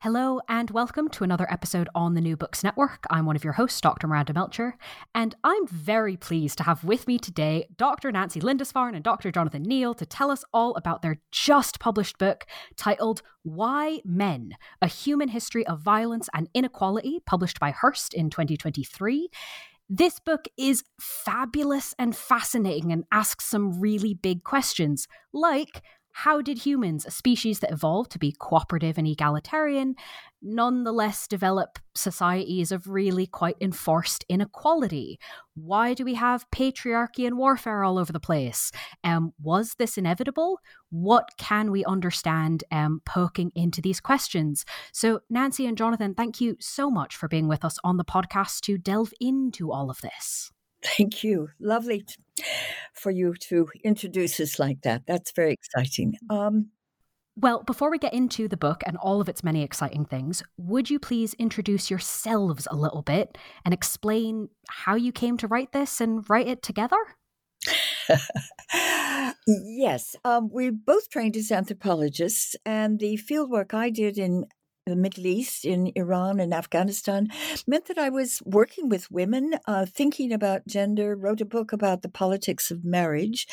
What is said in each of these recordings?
Hello, and welcome to another episode on the New Books Network. I'm one of your hosts, Dr. Miranda Melcher, and I'm very pleased to have with me today Dr. Nancy Lindisfarne and Dr. Jonathan Neale to tell us all about their just published book titled Why Men? A Human History of Violence and Inequality, published by Hurst in 2023. This book is fabulous and fascinating and asks some really big questions, like how did humans, a species that evolved to be cooperative and egalitarian, nonetheless develop societies of really quite enforced inequality? Why do we have patriarchy and warfare all over the place? Um, was this inevitable? What can we understand um, poking into these questions? So, Nancy and Jonathan, thank you so much for being with us on the podcast to delve into all of this. Thank you. Lovely for you to introduce us like that. That's very exciting. Um, well, before we get into the book and all of its many exciting things, would you please introduce yourselves a little bit and explain how you came to write this and write it together? yes, um, we both trained as anthropologists, and the fieldwork I did in the Middle East, in Iran and Afghanistan, meant that I was working with women, uh, thinking about gender, wrote a book about the politics of marriage,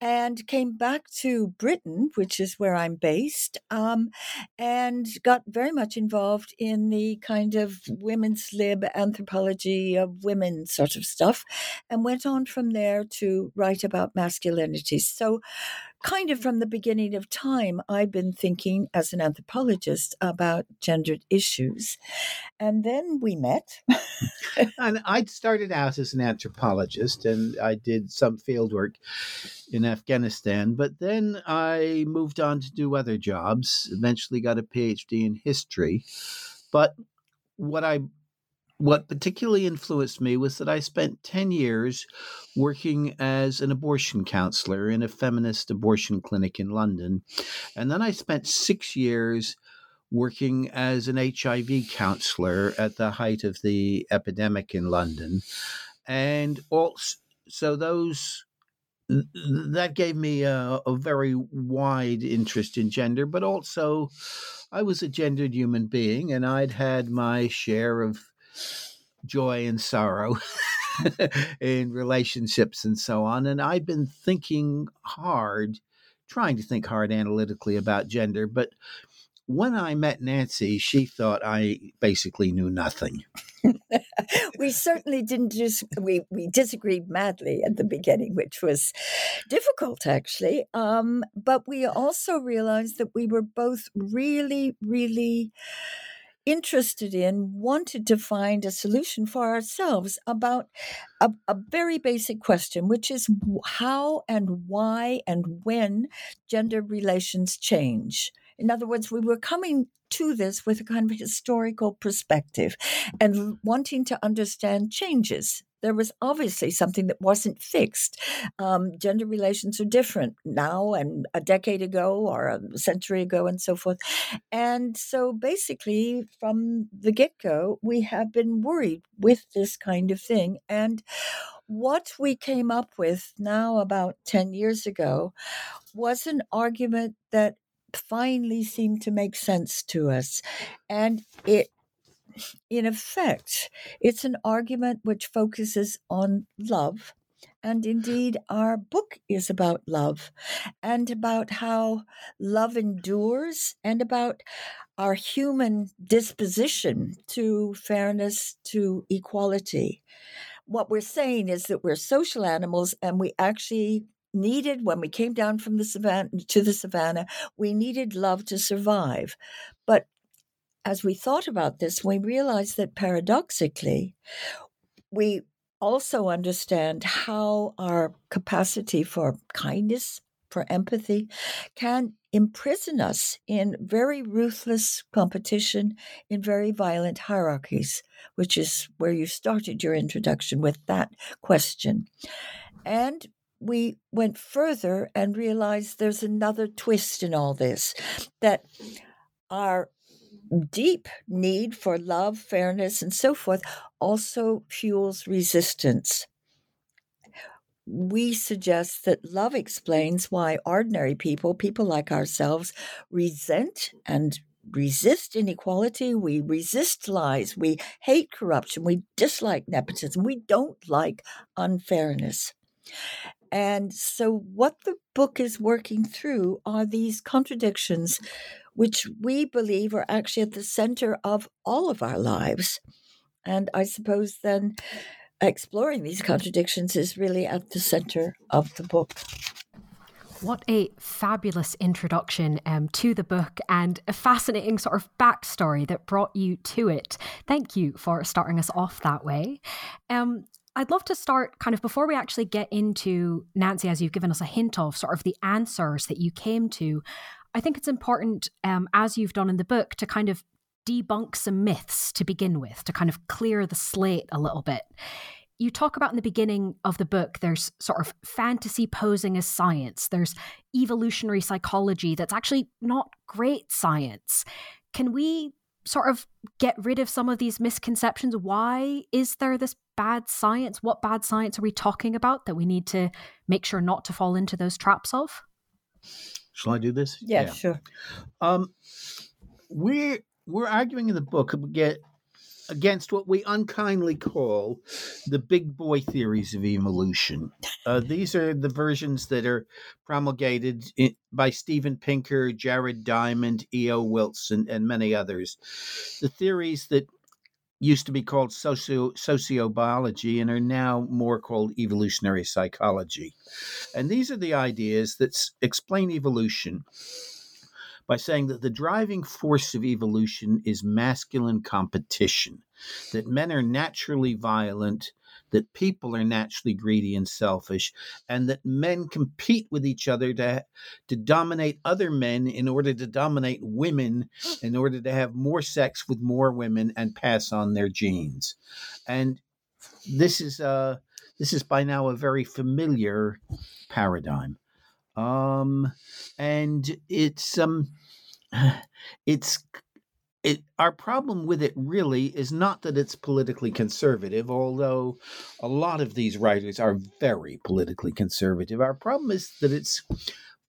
and came back to Britain, which is where I'm based, um, and got very much involved in the kind of women's lib anthropology of women sort of stuff, and went on from there to write about masculinity. So, kind of from the beginning of time, I've been thinking as an anthropologist about gendered issues. And then we met. and I started out as an anthropologist and I did some field work in Afghanistan, but then I moved on to do other jobs, eventually got a PhD in history. But what I what particularly influenced me was that I spent 10 years working as an abortion counselor in a feminist abortion clinic in London. And then I spent six years working as an HIV counselor at the height of the epidemic in London. And also, so those that gave me a, a, very wide interest in gender, but also I was a gendered human being and I'd had my share of joy and sorrow in relationships and so on. And I've been thinking hard, trying to think hard analytically about gender. But when I met Nancy, she thought I basically knew nothing. we certainly didn't just we we disagreed madly at the beginning, which was difficult actually. Um, but we also realized that we were both really, really interested in, wanted to find a solution for ourselves about a, a, very basic question, which is how and why and when gender relations change. In other words, we were coming to this with a kind of historical perspective and wanting to understand changes there was obviously something that wasn't fixed. Um, gender relations are different now and a decade ago or a century ago and so forth. And so basically, from the get go, we have been worried with this kind of thing. And what we came up with now, about 10 years ago, was an argument that finally seemed to make sense to us. And it in effect, it's an argument which focuses on love. And indeed, our book is about love and about how love endures and about our human disposition to fairness, to equality. What we're saying is that we're social animals and we actually needed when we came down from the savannah to the savannah we needed love to survive but as we thought about this, we realized that paradoxically, we also understand how our capacity for kindness, for empathy, can imprison us in very ruthless competition, in very violent hierarchies, which is where you started your introduction with that question. And we went further and realized there's another twist in all this that our deep need for love, fairness, and so forth also fuels resistance. We suggest that love explains why ordinary people, people like ourselves, resent and resist inequality, we resist lies, we hate corruption, we dislike nepotism, we don't like unfairness. And so, what the book is working through are these contradictions which we believe are actually at the center of all of our lives. And I suppose then exploring these contradictions is really at the center of the book. What a fabulous introduction um, to the book and a fascinating sort of backstory that brought you to it. Thank you for starting us off that way. Um, I'd love to start kind of before we actually get into Nancy, as you've given us a hint of sort of the answers that you came to. I think it's important, um, as you've done in the book, to kind of debunk some myths to begin with, to kind of clear the slate a little bit. You talk about in the beginning of the book, there's sort of fantasy posing as science, there's evolutionary psychology that's actually not great science. Can we sort of get rid of some of these misconceptions? Why is there this bad science? What bad science are we talking about that we need to make sure not to fall into those traps of? Shall I do this? Yeah, yeah. sure. Um, we're we're arguing in the book against what we unkindly call the big boy theories of evolution. Uh, these are the versions that are promulgated in, by Steven Pinker, Jared Diamond, E.O. Wilson, and many others. The theories that used to be called socio sociobiology and are now more called evolutionary psychology. And these are the ideas that explain evolution by saying that the driving force of evolution is masculine competition, that men are naturally violent that people are naturally greedy and selfish, and that men compete with each other to, to dominate other men in order to dominate women, in order to have more sex with more women and pass on their genes. And this is uh, this is by now a very familiar paradigm. Um, and it's um, it's it, our problem with it really is not that it's politically conservative, although a lot of these writers are very politically conservative. Our problem is that it's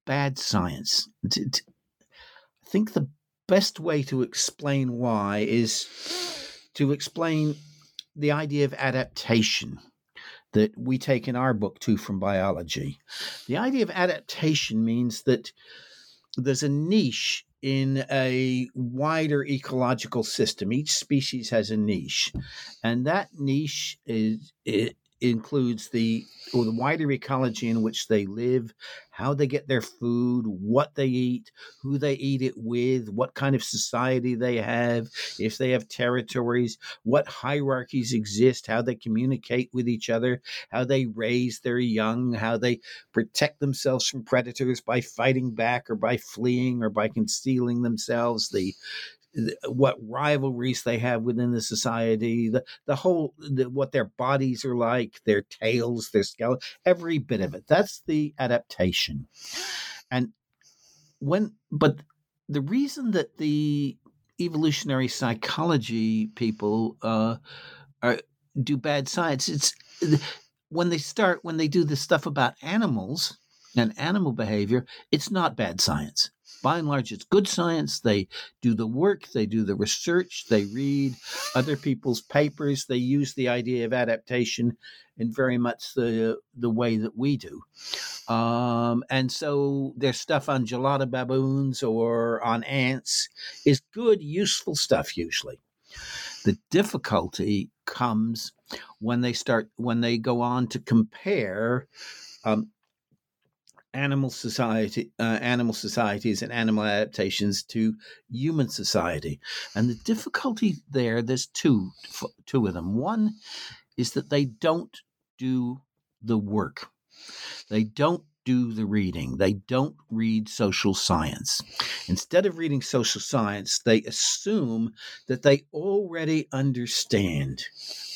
bad science. I think the best way to explain why is to explain the idea of adaptation that we take in our book too from biology. The idea of adaptation means that there's a niche in a wider ecological system. Each species has a niche, and that niche is includes the or the wider ecology in which they live, how they get their food, what they eat, who they eat it with, what kind of society they have, if they have territories, what hierarchies exist, how they communicate with each other, how they raise their young, how they protect themselves from predators by fighting back or by fleeing or by concealing themselves, the what rivalries they have within the society, the the whole the, what their bodies are like, their tails, their skeleton, every bit of it. That's the adaptation. And when but the reason that the evolutionary psychology people uh, are, do bad science, it's when they start when they do this stuff about animals and animal behavior, it's not bad science by and large, it's good science. They do the work, they do the research, they read other people's papers, they use the idea of adaptation in very much the the way that we do. Um, and so their stuff on gelada baboons or on ants is good, useful stuff usually. The difficulty comes when they start when they go on to compare um, animal society, uh, animal societies and animal adaptations to human society. And the difficulty there, there's two, two of them. One is that they don't do the work. They don't do the reading. They don't read social science. Instead of reading social science, they assume that they already understand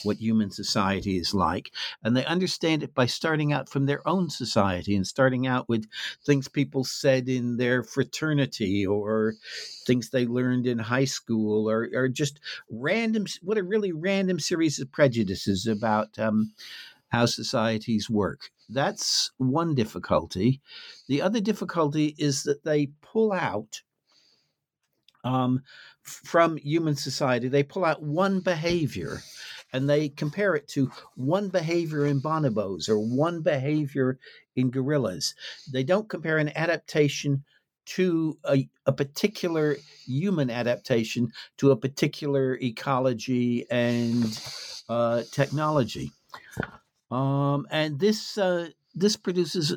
what human society is like. And they understand it by starting out from their own society and starting out with things people said in their fraternity or things they learned in high school or, or just random, what a really random series of prejudices about um, how societies work. That's one difficulty. The other difficulty is that they pull out um, from human society, they pull out one behavior and they compare it to one behavior in bonobos or one behavior in gorillas. They don't compare an adaptation to a, a particular human adaptation to a particular ecology and uh, technology. Um, and this uh, this produces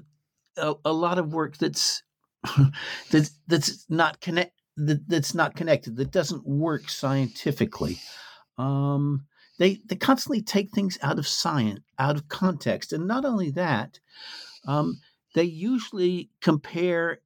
a, a, lot of work that's that's that's not connect that, that's not connected that doesn't work scientifically. Um, they they constantly take things out of science, out of context, and not only that, um, they usually compare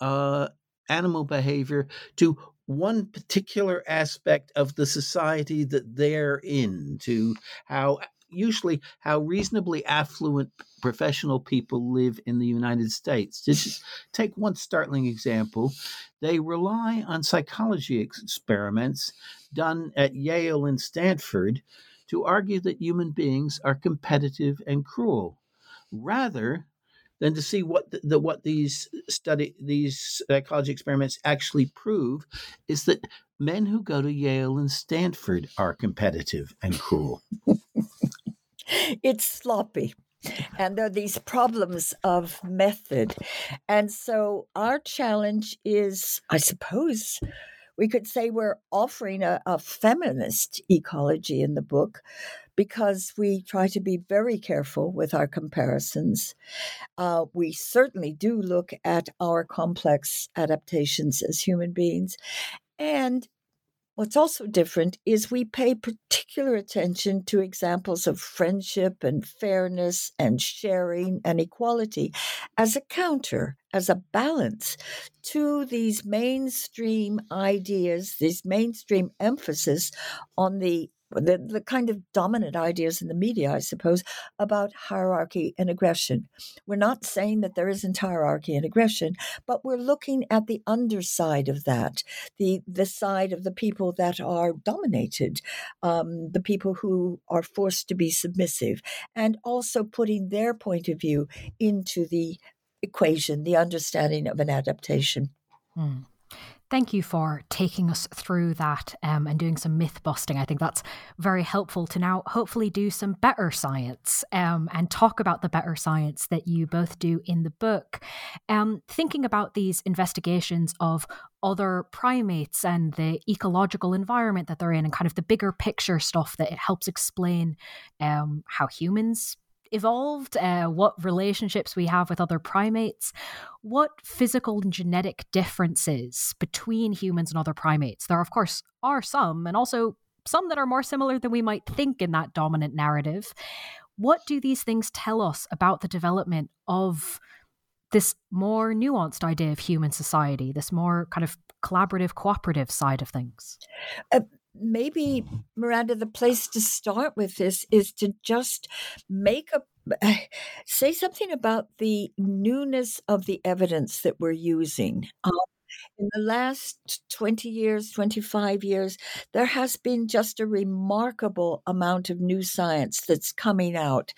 uh, animal behavior to one particular aspect of the society that they're in, to how usually how reasonably affluent professional people live in the United States. Just take one startling example. They rely on psychology experiments done at Yale and Stanford to argue that human beings are competitive and cruel, rather than to see what the, the, what these study these psychology experiments actually prove is that men who go to Yale and Stanford are competitive and cruel. it's sloppy. And there are these problems of method. And so our challenge is, I suppose, we could say we're offering a, a feminist ecology in the book because we try to be very careful with our comparisons. Uh, we certainly do look at our complex adaptations as human beings. And What's also different is we pay particular attention to examples of friendship and fairness and sharing and equality as a counter, as a balance to these mainstream ideas, this mainstream emphasis on the the, the kind of dominant ideas in the media, I suppose, about hierarchy and aggression. We're not saying that there isn't hierarchy and aggression, but we're looking at the underside of that, the the side of the people that are dominated, um, the people who are forced to be submissive, and also putting their point of view into the equation, the understanding of an adaptation. Hmm thank you for taking us through that um, and doing some myth busting. I think that's very helpful to now hopefully do some better science um, and talk about the better science that you both do in the book. Um, thinking about these investigations of other primates and the ecological environment that they're in and kind of the bigger picture stuff that it helps explain um, how humans evolved, uh, what relationships we have with other primates, what physical and genetic differences between humans and other primates. There, of course, are some, and also some that are more similar than we might think in that dominant narrative. What do these things tell us about the development of this more nuanced idea of human society, this more kind of collaborative, cooperative side of things? Uh, maybe, Miranda, the place to start with this is to just make a say something about the newness of the evidence that we're using. Um, in the last 20 years, 25 years, there has been just a remarkable amount of new science that's coming out.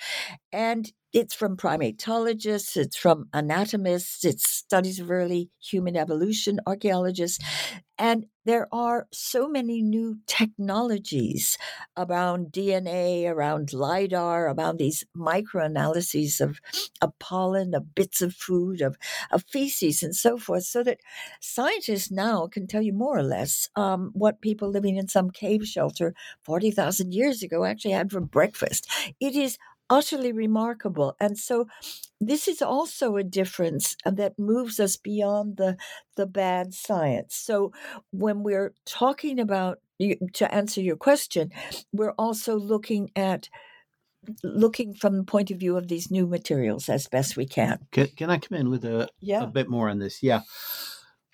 And it's from primatologists, it's from anatomists, it's studies of early human evolution, archaeologists. And there are so many new technologies around DNA, around LIDAR, around these microanalyses of, of pollen, of bits of food, of, of feces, and so forth, so that scientists now can tell you more or less um, what people living in some cave shelter 40,000 years ago actually had for breakfast. It is utterly remarkable. And so this is also a difference uh, that moves us beyond the the bad science. So when we're talking about to answer your question, we're also looking at looking from the point of view of these new materials as best we can. Can, can I come in with a, yeah. a bit more on this? Yeah.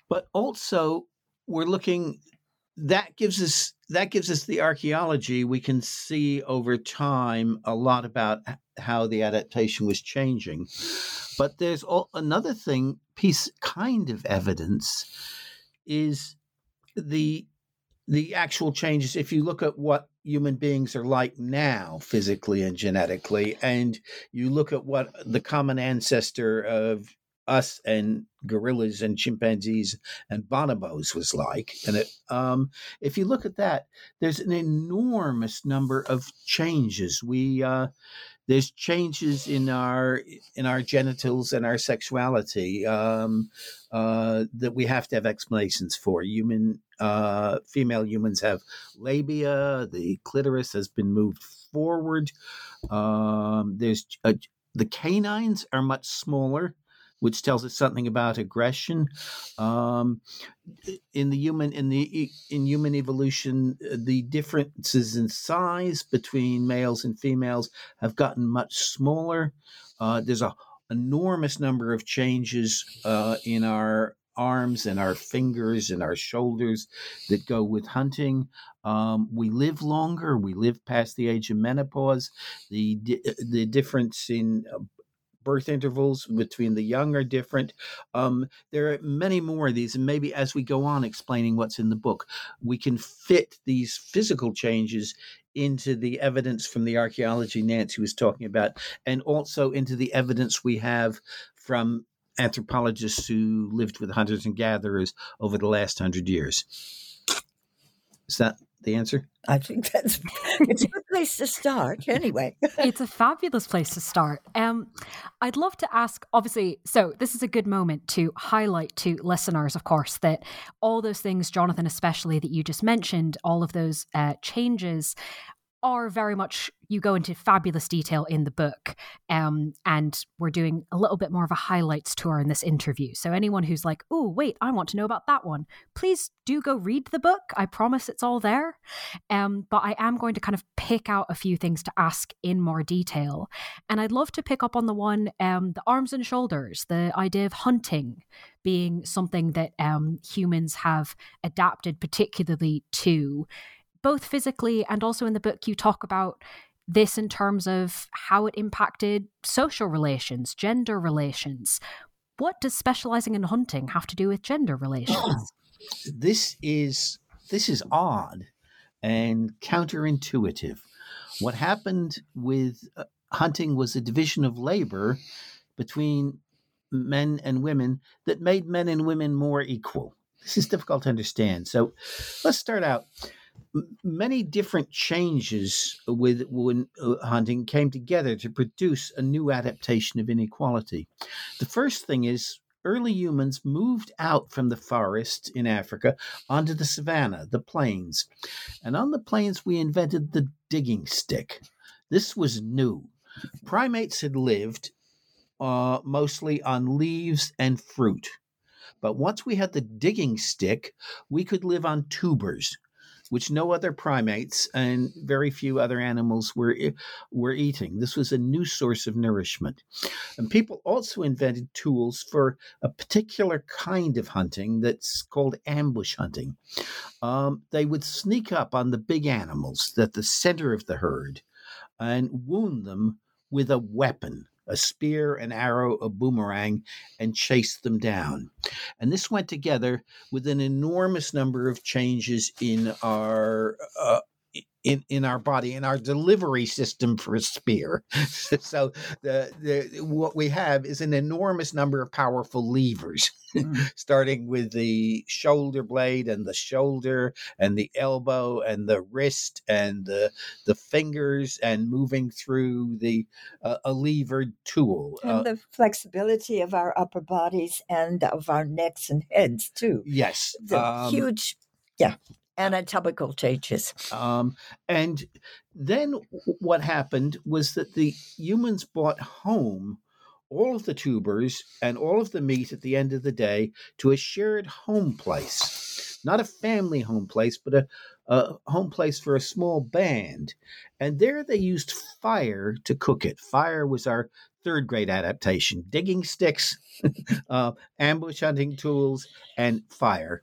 But also we're looking that gives us that gives us the archaeology we can see over time a lot about how the adaptation was changing. But there's all, another thing piece kind of evidence is the the actual changes. If you look at what human beings are like now physically and genetically and you look at what the common ancestor of us and gorillas and chimpanzees and bonobos was like. And it, um, if you look at that, there's an enormous number of changes. We uh, there's changes in our in our genitals and our sexuality um, uh, that we have to have explanations for. Human uh, female humans have labia. The clitoris has been moved forward. Um, there's uh, the canines are much smaller which tells us something about aggression. Um, in the human in the in human evolution, uh, the differences in size between males and females have gotten much smaller. Uh, there's a enormous number of changes uh, in our arms and our fingers and our shoulders that go with hunting. Um, we live longer. We live past the age of menopause. The the difference in uh, birth intervals between the young are different. Um, there are many more of these, and maybe as we go on explaining what's in the book, we can fit these physical changes into the evidence from the archaeology Nancy was talking about, and also into the evidence we have from anthropologists who lived with hunters and gatherers over the last hundred years. Is that the answer? I think that's it's a good place to start. Anyway, it's a fabulous place to start. Um, I'd love to ask. Obviously, so this is a good moment to highlight to listeners, of course, that all those things, Jonathan, especially that you just mentioned, all of those uh, changes are very much you go into fabulous detail in the book um, and we're doing a little bit more of a highlights tour in this interview. So anyone who's like oh wait i want to know about that one please do go read the book. I promise it's all there. Um, but i am going to kind of pick out a few things to ask in more detail. And i'd love to pick up on the one um, the arms and shoulders the idea of hunting being something that um, humans have adapted particularly to both physically and also in the book, you talk about this in terms of how it impacted social relations, gender relations. What does specializing in hunting have to do with gender relations? this is this is odd and counterintuitive. What happened with uh, hunting was a division of labor between men and women that made men and women more equal. This is difficult to understand. So let's start out many different changes with when uh, hunting came together to produce a new adaptation of inequality. The first thing is early humans moved out from the forest in Africa onto the savanna, the plains. And on the plains, we invented the digging stick. This was new. Primates had lived uh, mostly on leaves and fruit. But once we had the digging stick, we could live on tubers which no other primates and very few other animals were were eating. This was a new source of nourishment. And people also invented tools for a particular kind of hunting that's called ambush hunting. Um, they would sneak up on the big animals at the center of the herd and wound them with a weapon a spear, an arrow, a boomerang, and chase them down. And this went together with an enormous number of changes in our uh, in, in our body, in our delivery system for a spear. so the, the what we have is an enormous number of powerful levers, mm. starting with the shoulder blade and the shoulder and the elbow and the wrist and the the fingers and moving through the uh, a levered tool. And uh, the flexibility of our upper bodies and of our necks and heads too. Yes. The um, huge yeah anatomical changes. Um, and then what happened was that the humans brought home all of the tubers and all of the meat at the end of the day to a shared home place. Not a family home place, but a, a home place for a small band. And there they used fire to cook it. Fire was our third grade adaptation digging sticks, uh, ambush hunting tools, and fire.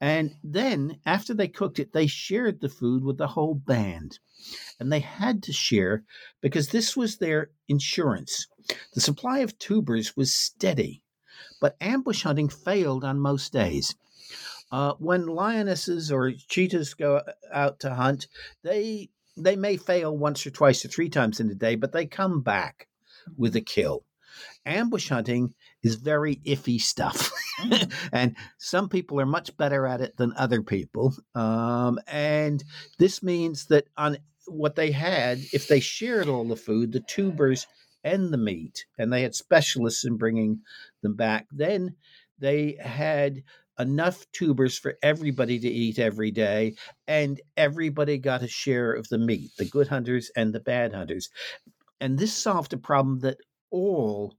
And then, after they cooked it, they shared the food with the whole band. And they had to share because this was their insurance. The supply of tubers was steady, but ambush hunting failed on most days. Uh, when lionesses or cheetahs go uh, out to hunt, they they may fail once or twice or three times in a day, but they come back with a kill ambush hunting is very iffy stuff. Mm. and some people are much better at it than other people. Um, and this means that on what they had, if they shared all the food, the tubers and the meat, and they had specialists in bringing them back, then they had enough tubers for everybody to eat every day, and everybody got a share of the meat, the good hunters and the bad hunters. And this solved a problem that all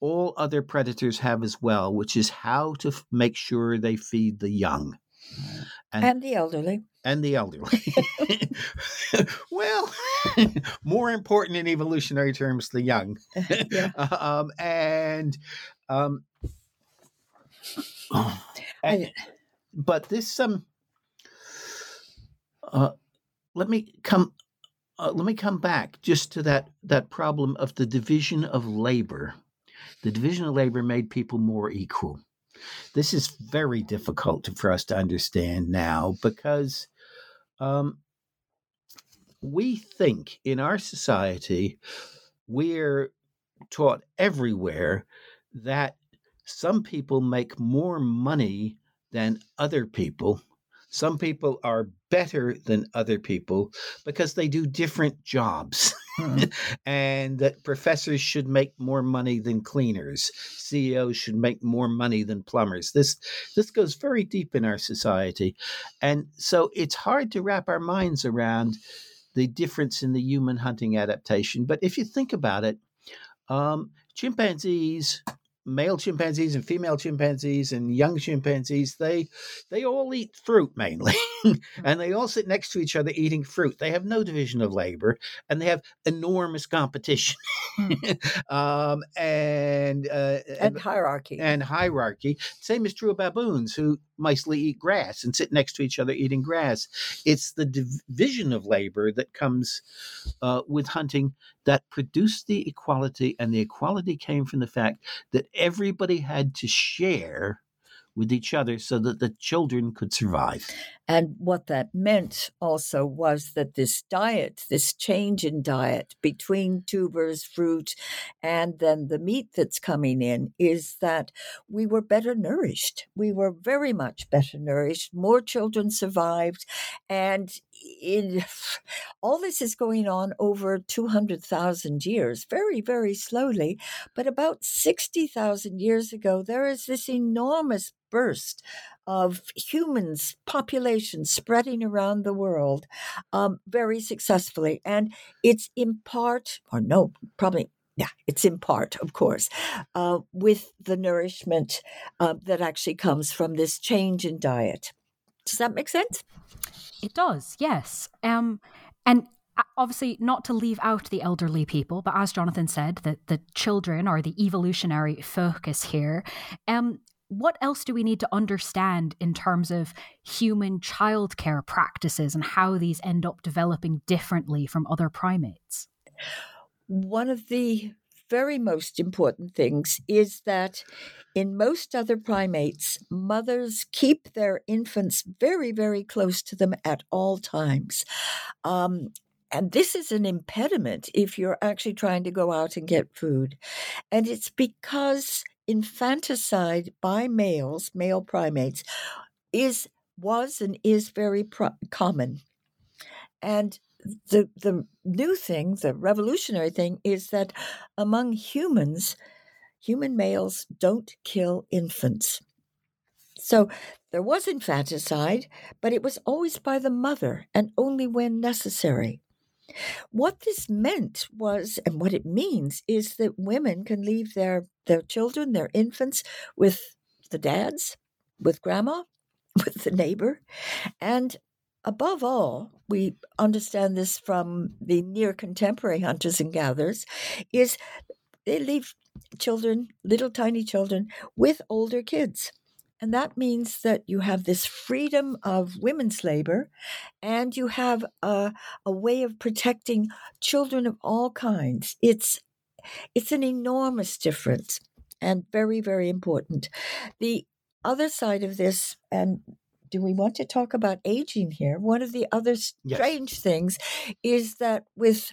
all other predators have as well, which is how to f- make sure they feed the young and, and the elderly. And the elderly. well, more important in evolutionary terms, the young. yeah. Um, and, um, and, but this um, uh, let me come. Uh, let me come back just to that that problem of the division of labor the division of labor made people more equal. This is very difficult for us to understand now because um, we think in our society, we're taught everywhere that some people make more money than other people. Some people are better than other people because they do different jobs. Hmm. and that professors should make more money than cleaners. CEOs should make more money than plumbers. This this goes very deep in our society. And so it's hard to wrap our minds around the difference in the human hunting adaptation. But if you think about it, um, chimpanzees male chimpanzees and female chimpanzees and young chimpanzees they they all eat fruit mainly. And they all sit next to each other eating fruit. They have no division of labor and they have enormous competition. Hmm. um, and, uh, and hierarchy. and hierarchy. Same is true of baboons who mostly eat grass and sit next to each other eating grass. It's the division of labor that comes uh, with hunting that produced the equality, and the equality came from the fact that everybody had to share with each other so that the children could survive. And what that meant also was that this diet, this change in diet between tubers, fruit, and then the meat that's coming in, is that we were better nourished. We were very much better nourished. More children survived. And in, all this is going on over 200,000 years, very, very slowly. But about 60,000 years ago, there is this enormous burst of humans, population spreading around the world um, very successfully. And it's in part, or no, probably yeah, it's in part, of course, uh, with the nourishment uh, that actually comes from this change in diet. Does that make sense? It does, yes. Um, and obviously not to leave out the elderly people, but as Jonathan said, that the children are the evolutionary focus here. Um, what else do we need to understand in terms of human childcare practices and how these end up developing differently from other primates? One of the very most important things is that in most other primates, mothers keep their infants very, very close to them at all times. Um, and this is an impediment if you're actually trying to go out and get food. And it's because infanticide by males, male primates, is was and is very pro- common. And the the new thing, the revolutionary thing, is that among humans, human males don't kill infants. So there was infanticide, but it was always by the mother and only when necessary. What this meant was, and what it means, is that women can leave their, their children, their infants, with the dads, with grandma, with the neighbor. And above all, we understand this from the near contemporary hunters and gatherers, is they leave children, little tiny children, with older kids. And that means that you have this freedom of women's labor and you have a, a way of protecting children of all kinds. It's, it's an enormous difference and very, very important. The other side of this, and do we want to talk about aging here? One of the other strange yes. things is that with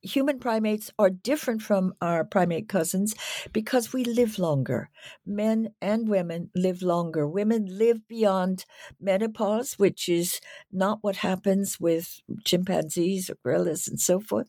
human primates are different from our primate cousins because we live longer. Men and women live longer. Women live beyond menopause, which is not what happens with chimpanzees or gorillas and so forth.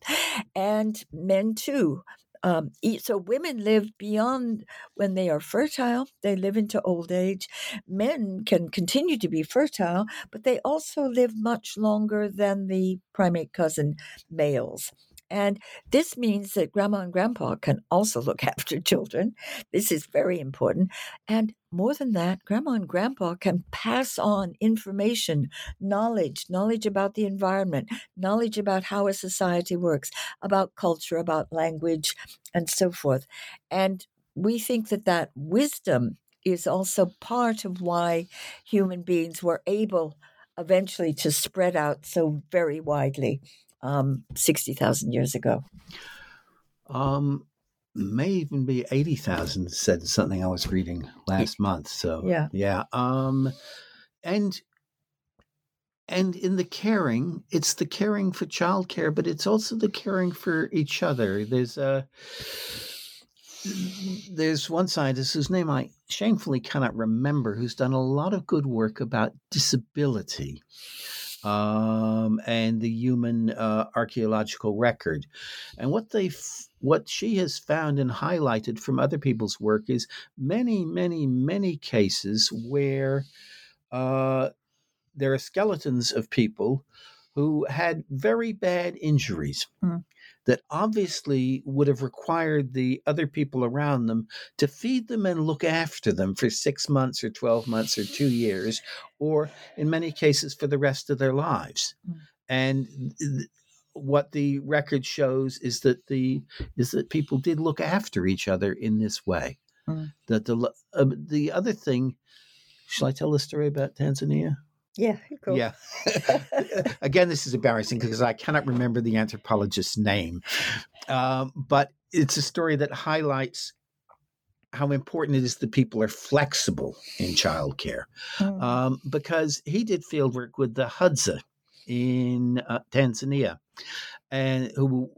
And men too. Um, so women live beyond when they are fertile, they live into old age. Men can continue to be fertile, but they also live much longer than the primate cousin males. And this means that grandma and grandpa can also look after children. This is very important. And more than that, grandma and grandpa can pass on information, knowledge, knowledge about the environment, knowledge about how a society works, about culture, about language, and so forth. And we think that that wisdom is also part of why human beings were able eventually to spread out so very widely um, 60,000 years ago? Um, may even be 80,000 said something I was reading last month. So, yeah. Yeah. Um, and, and in the caring, it's the caring for childcare, but it's also the caring for each other. There's a, there's one scientist whose name I shamefully cannot remember who's done a lot of good work about disability um, and the human uh, archaeological record. And what they what she has found and highlighted from other people's work is many, many, many cases where uh, there are skeletons of people who had very bad injuries. Mm that obviously would have required the other people around them to feed them and look after them for six months or 12 months or two years, or in many cases for the rest of their lives. Mm. And th- what the record shows is that the is that people did look after each other in this way. Mm. That the uh, the other thing, shall I tell the story about Tanzania? Yeah, cool. Yeah. Again, this is embarrassing because I cannot remember the anthropologist's name. Um, but it's a story that highlights how important it is that people are flexible in childcare. Mm. Um, because he did fieldwork with the Hadza in uh, Tanzania, and who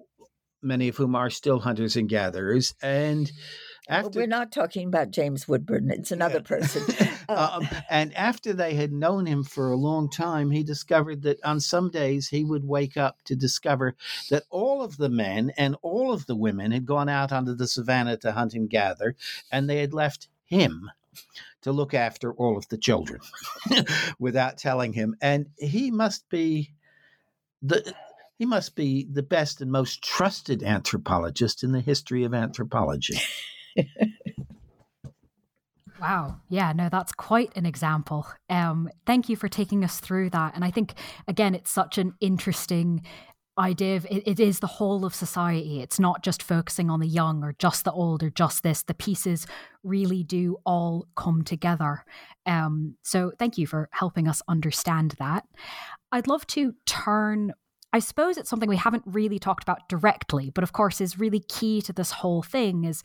many of whom are still hunters and gatherers. And after, we're not talking about James Woodburn; it's another yeah. person. Uh, um, and after they had known him for a long time, he discovered that on some days he would wake up to discover that all of the men and all of the women had gone out onto the savannah to hunt and gather, and they had left him to look after all of the children without telling him. And he must be the he must be the best and most trusted anthropologist in the history of anthropology. Wow. Yeah, no, that's quite an example. Um, thank you for taking us through that. And I think, again, it's such an interesting idea of it, it is the whole of society. It's not just focusing on the young or just the old or just this. The pieces really do all come together. Um, so thank you for helping us understand that. I'd love to turn I suppose it's something we haven't really talked about directly, but of course is really key to this whole thing is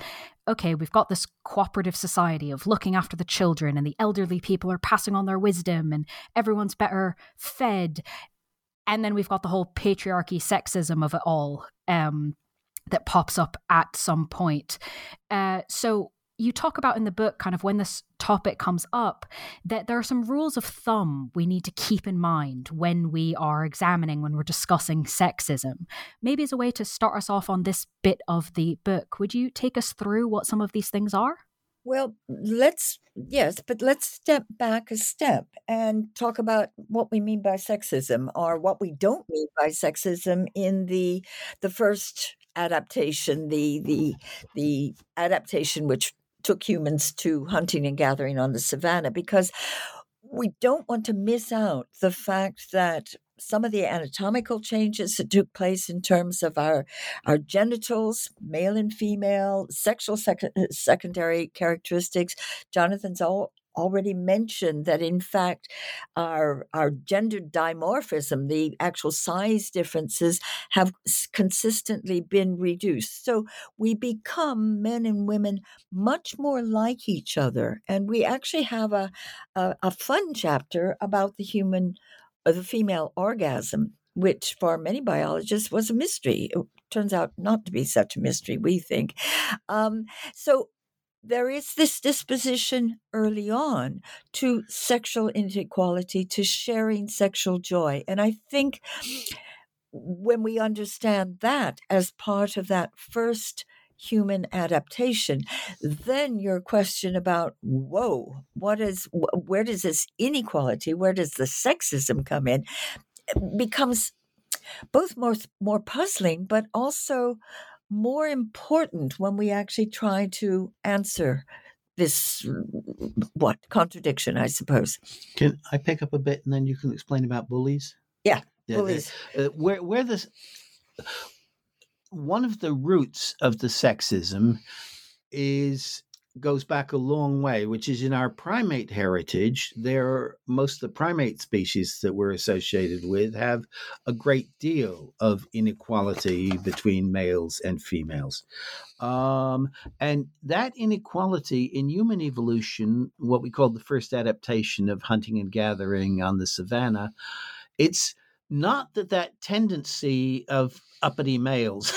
okay, we've got this cooperative society of looking after the children and the elderly people are passing on their wisdom and everyone's better fed. And then we've got the whole patriarchy sexism of it all um, that pops up at some point. Uh, so you talk about in the book, kind of when this topic comes up, that there are some rules of thumb we need to keep in mind when we are examining, when we're discussing sexism. Maybe as a way to start us off on this bit of the book, would you take us through what some of these things are? Well, let's, yes, but let's step back a step and talk about what we mean by sexism or what we don't mean by sexism in the the first adaptation the the the adaptation which took humans to hunting and gathering on the savannah because we don't want to miss out the fact that some of the anatomical changes that took place in terms of our our genitals, male and female, sexual sec- secondary characteristics. Jonathan's all already mentioned that in fact our our gender dimorphism the actual size differences have consistently been reduced. So we become men and women much more like each other and we actually have a a, a fun chapter about the human uh, the female orgasm which for many biologists was a mystery. It turns out not to be such a mystery we think. Um, so there is this disposition early on to sexual inequality, to sharing sexual joy. And I think when we understand that as part of that first human adaptation, then your question about, whoa, what is, where does this inequality, where does the sexism come in, becomes both more, more puzzling, but also more important when we actually try to answer this what contradiction i suppose. Can i pick up a bit and then you can explain about bullies? Yeah, yeah bullies. uh, where where this one of the roots of the sexism is goes back a long way, which is in our primate heritage. There, most of the primate species that we're associated with have a great deal of inequality between males and females. Um, and that inequality in human evolution, what we call the first adaptation of hunting and gathering on the savannah, it's not that that tendency of uppity males,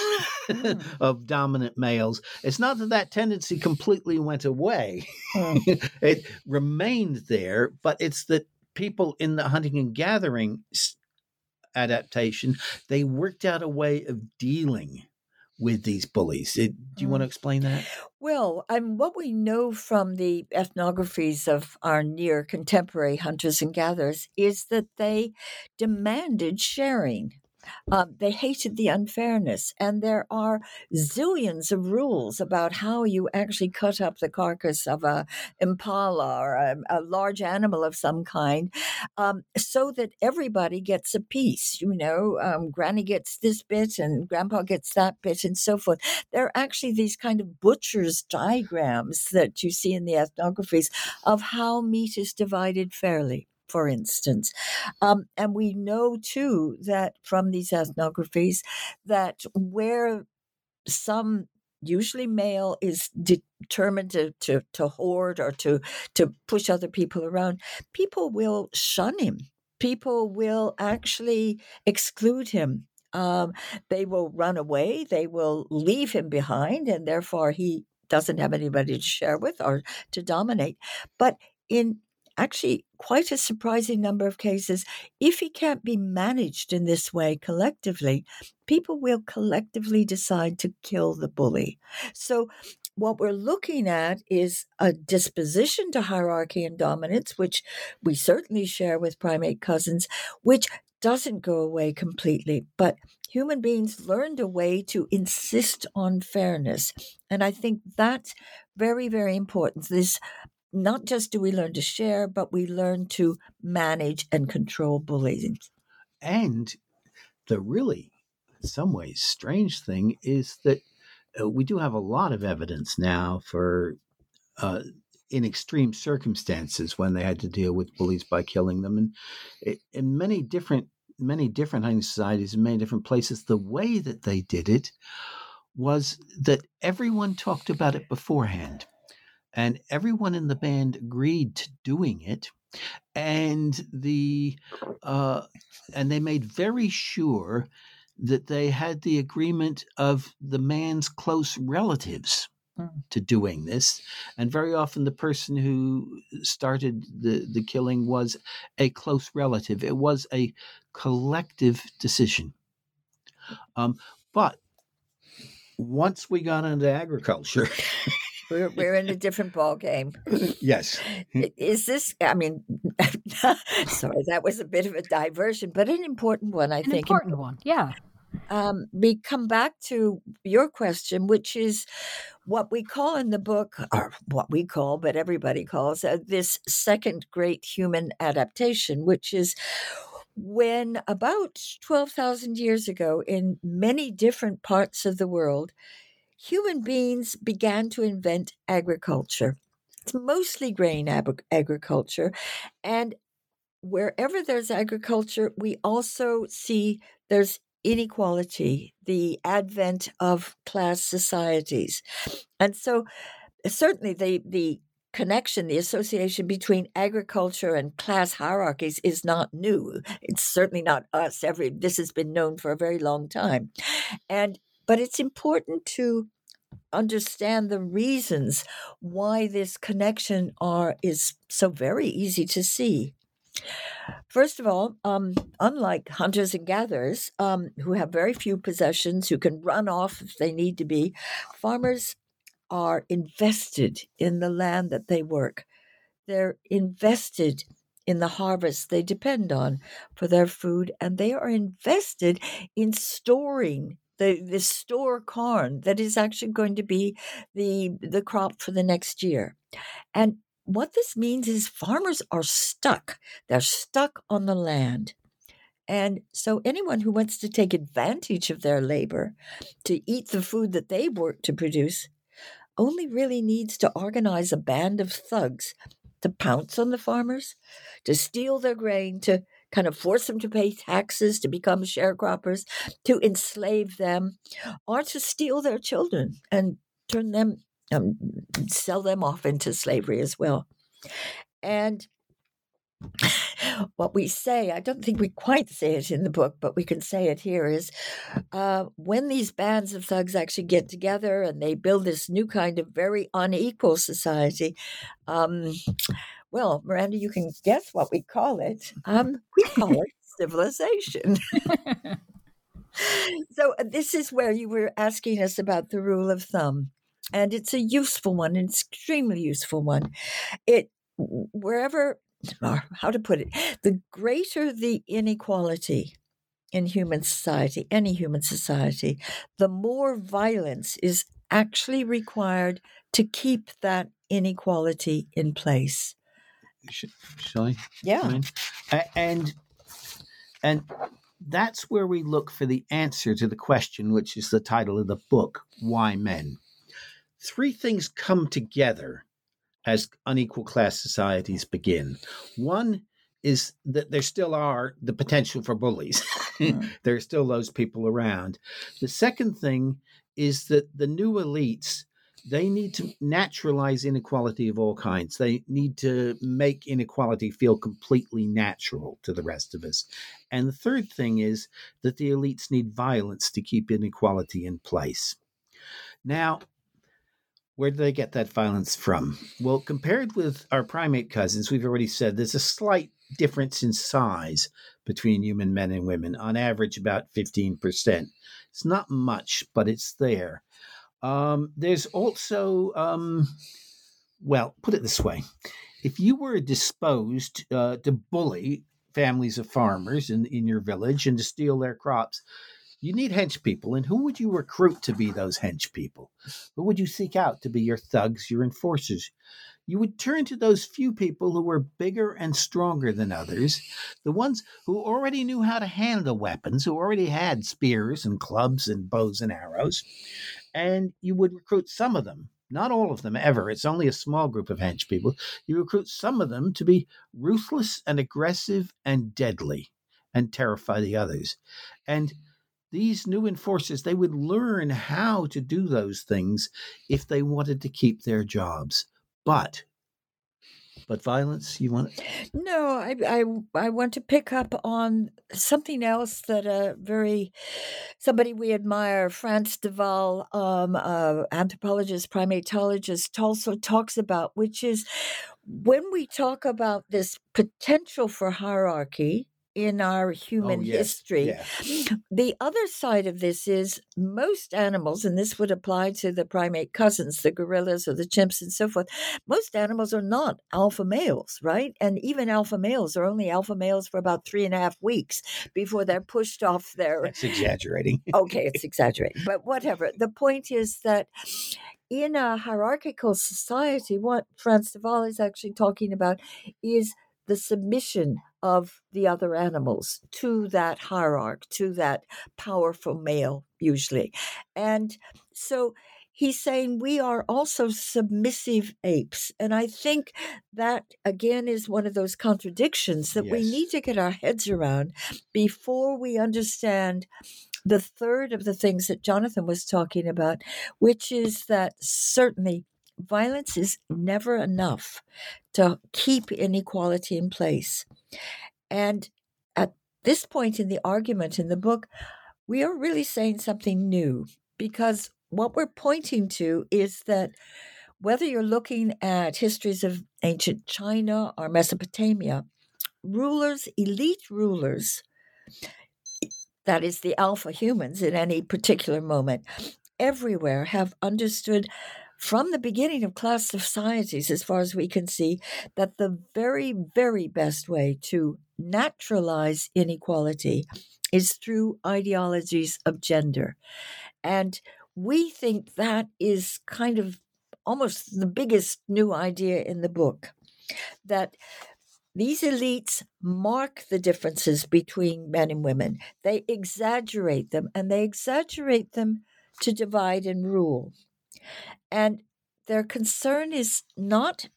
mm. of dominant males, it's not that that tendency completely went away. Mm. it remained there, but it's that people in the hunting and gathering adaptation, they worked out a way of dealing with these bullies. It, do you mm. want to explain that? Well, um, what we know from the ethnographies of our near contemporary hunters and gatherers is that they demanded sharing. Um, they hated the unfairness, and there are zillions of rules about how you actually cut up the carcass of a impala or a, a large animal of some kind, um, so that everybody gets a piece. You know, um, Granny gets this bit, and Grandpa gets that bit, and so forth. There are actually these kind of butcher's diagrams that you see in the ethnographies of how meat is divided fairly for instance. Um, and we know too that from these ethnographies that where some usually male is determined to, to, to hoard or to, to push other people around, people will shun him. People will actually exclude him. Um, they will run away. They will leave him behind, and therefore he doesn't have anybody to share with or to dominate. But in actually quite a surprising number of cases, if he can't be managed in this way collectively, people will collectively decide to kill the bully. So, what we're looking at is a disposition to hierarchy and dominance, which we certainly share with primate cousins, which doesn't go away completely, but human beings learned a way to insist on fairness. And I think that's very, very important. This not just do we learn to share, but we learn to manage and control bullying. And the really, in some ways, strange thing is that uh, we do have a lot of evidence now for uh, in extreme circumstances when they had to deal with bullies by killing them, and it, in many different many different societies in many different places, the way that they did it was that everyone talked about it beforehand, and everyone in the band agreed to doing it, and the uh, and they made very sure that they had the agreement of the man's close relatives mm. to doing this. And very often the person who started the, the killing was a close relative. It was a collective decision. Um, but once we got into agriculture, we're, we're in a different ball game. Yes. Is this, I mean, sorry, that was a bit of a diversion, but an important one, I an think. important one, yeah. Um, we come back to your question, which is what we call in the book, or what we call, but everybody calls, uh, this second great human adaptation, which is when about 12,000 years ago, in many different parts of the world, human beings began to invent agriculture. It's mostly grain ag- agriculture. And wherever there's agriculture, we also see there's inequality, the advent of class societies. And so, certainly, the, the connection, the association between agriculture and class hierarchies is not new. It's certainly not us. Every this has been known for a very long time. And but it's important to understand the reasons why this connection are is so very easy to see. First of all, um, unlike hunters and gatherers um, who have very few possessions, who can run off if they need to be, farmers are invested in the land that they work. They're invested in the harvest they depend on for their food, and they are invested in storing the, the store corn that is actually going to be the the crop for the next year. And what this means is farmers are stuck. They're stuck on the land. And so anyone who wants to take advantage of their labor to eat the food that they work to produce only really needs to organize a band of thugs to pounce on the farmers, to steal their grain, to kind of force them to pay taxes, to become sharecroppers, to enslave them, or to steal their children and turn them, um, sell them off into slavery as well. And what we say, I don't think we quite say it in the book, but we can say it here is uh, when these bands of thugs actually get together and they build this new kind of very unequal society, um, well, Miranda, you can guess what we call it. Um, we call it civilization. so, uh, this is where you were asking us about the rule of thumb. And it's a useful one, an extremely useful one. It wherever or how to put it, the greater the inequality in human society, any human society, the more violence is actually required to keep that inequality in place. Shall I? Yeah. And and that's where we look for the answer to the question, which is the title of the book, Why Men. Three things come together as unequal class societies begin. One is that there still are the potential for bullies. Mm. there are still those people around. The second thing is that the new elites they need to naturalize inequality of all kinds. They need to make inequality feel completely natural to the rest of us. And the third thing is that the elites need violence to keep inequality in place. Now, where do they get that violence from? Well, compared with our primate cousins, we've already said there's a slight difference in size between human men and women, on average, about 15%. It's not much, but it's there. Um, there's also, um, well, put it this way if you were disposed uh, to bully families of farmers in, in your village and to steal their crops, you need hench people. And who would you recruit to be those hench people? Who would you seek out to be your thugs, your enforcers? you would turn to those few people who were bigger and stronger than others, the ones who already knew how to handle weapons, who already had spears and clubs and bows and arrows, and you would recruit some of them. Not all of them ever. It's only a small group of hench people. You recruit some of them to be ruthless and aggressive and deadly and terrify the others. And these new enforcers, they would learn how to do those things if they wanted to keep their jobs. But but violence you want no I, I i want to pick up on something else that a very somebody we admire frans de waal um, uh, anthropologist primatologist also talks about which is when we talk about this potential for hierarchy in our oh, human oh, yes. history. Yeah. The other side of this is most animals, and this would apply to the primate cousins, the gorillas or the chimps and so forth, most animals are not alpha males, right? And even alpha males are only alpha males for about three and a half weeks before they're pushed off their. That's exaggerating. okay, it's exaggerating. But whatever. The point is that in a hierarchical society, what Frans de Waal is actually talking about is the submission of the other animals to that hierarch, to that powerful male, usually. And so he's saying we are also submissive apes. And I think that, again, is one of those contradictions that yes. we need to get our heads around before we understand the third of the things that Jonathan was talking about, which is that certainly violence is never enough to keep inequality in place. And at this point in the argument in the book, we are really saying something new because what we're pointing to is that whether you're looking at histories of ancient China or Mesopotamia, rulers, elite rulers, that is the alpha humans in any particular moment, everywhere have understood from the beginning of class societies, as far as we can see, that the very, very best way to naturalize inequality is through ideologies of gender. And we think that is kind of almost the biggest new idea in the book that these elites mark the differences between men and women. They exaggerate them, and they exaggerate them to divide and rule. And their concern is not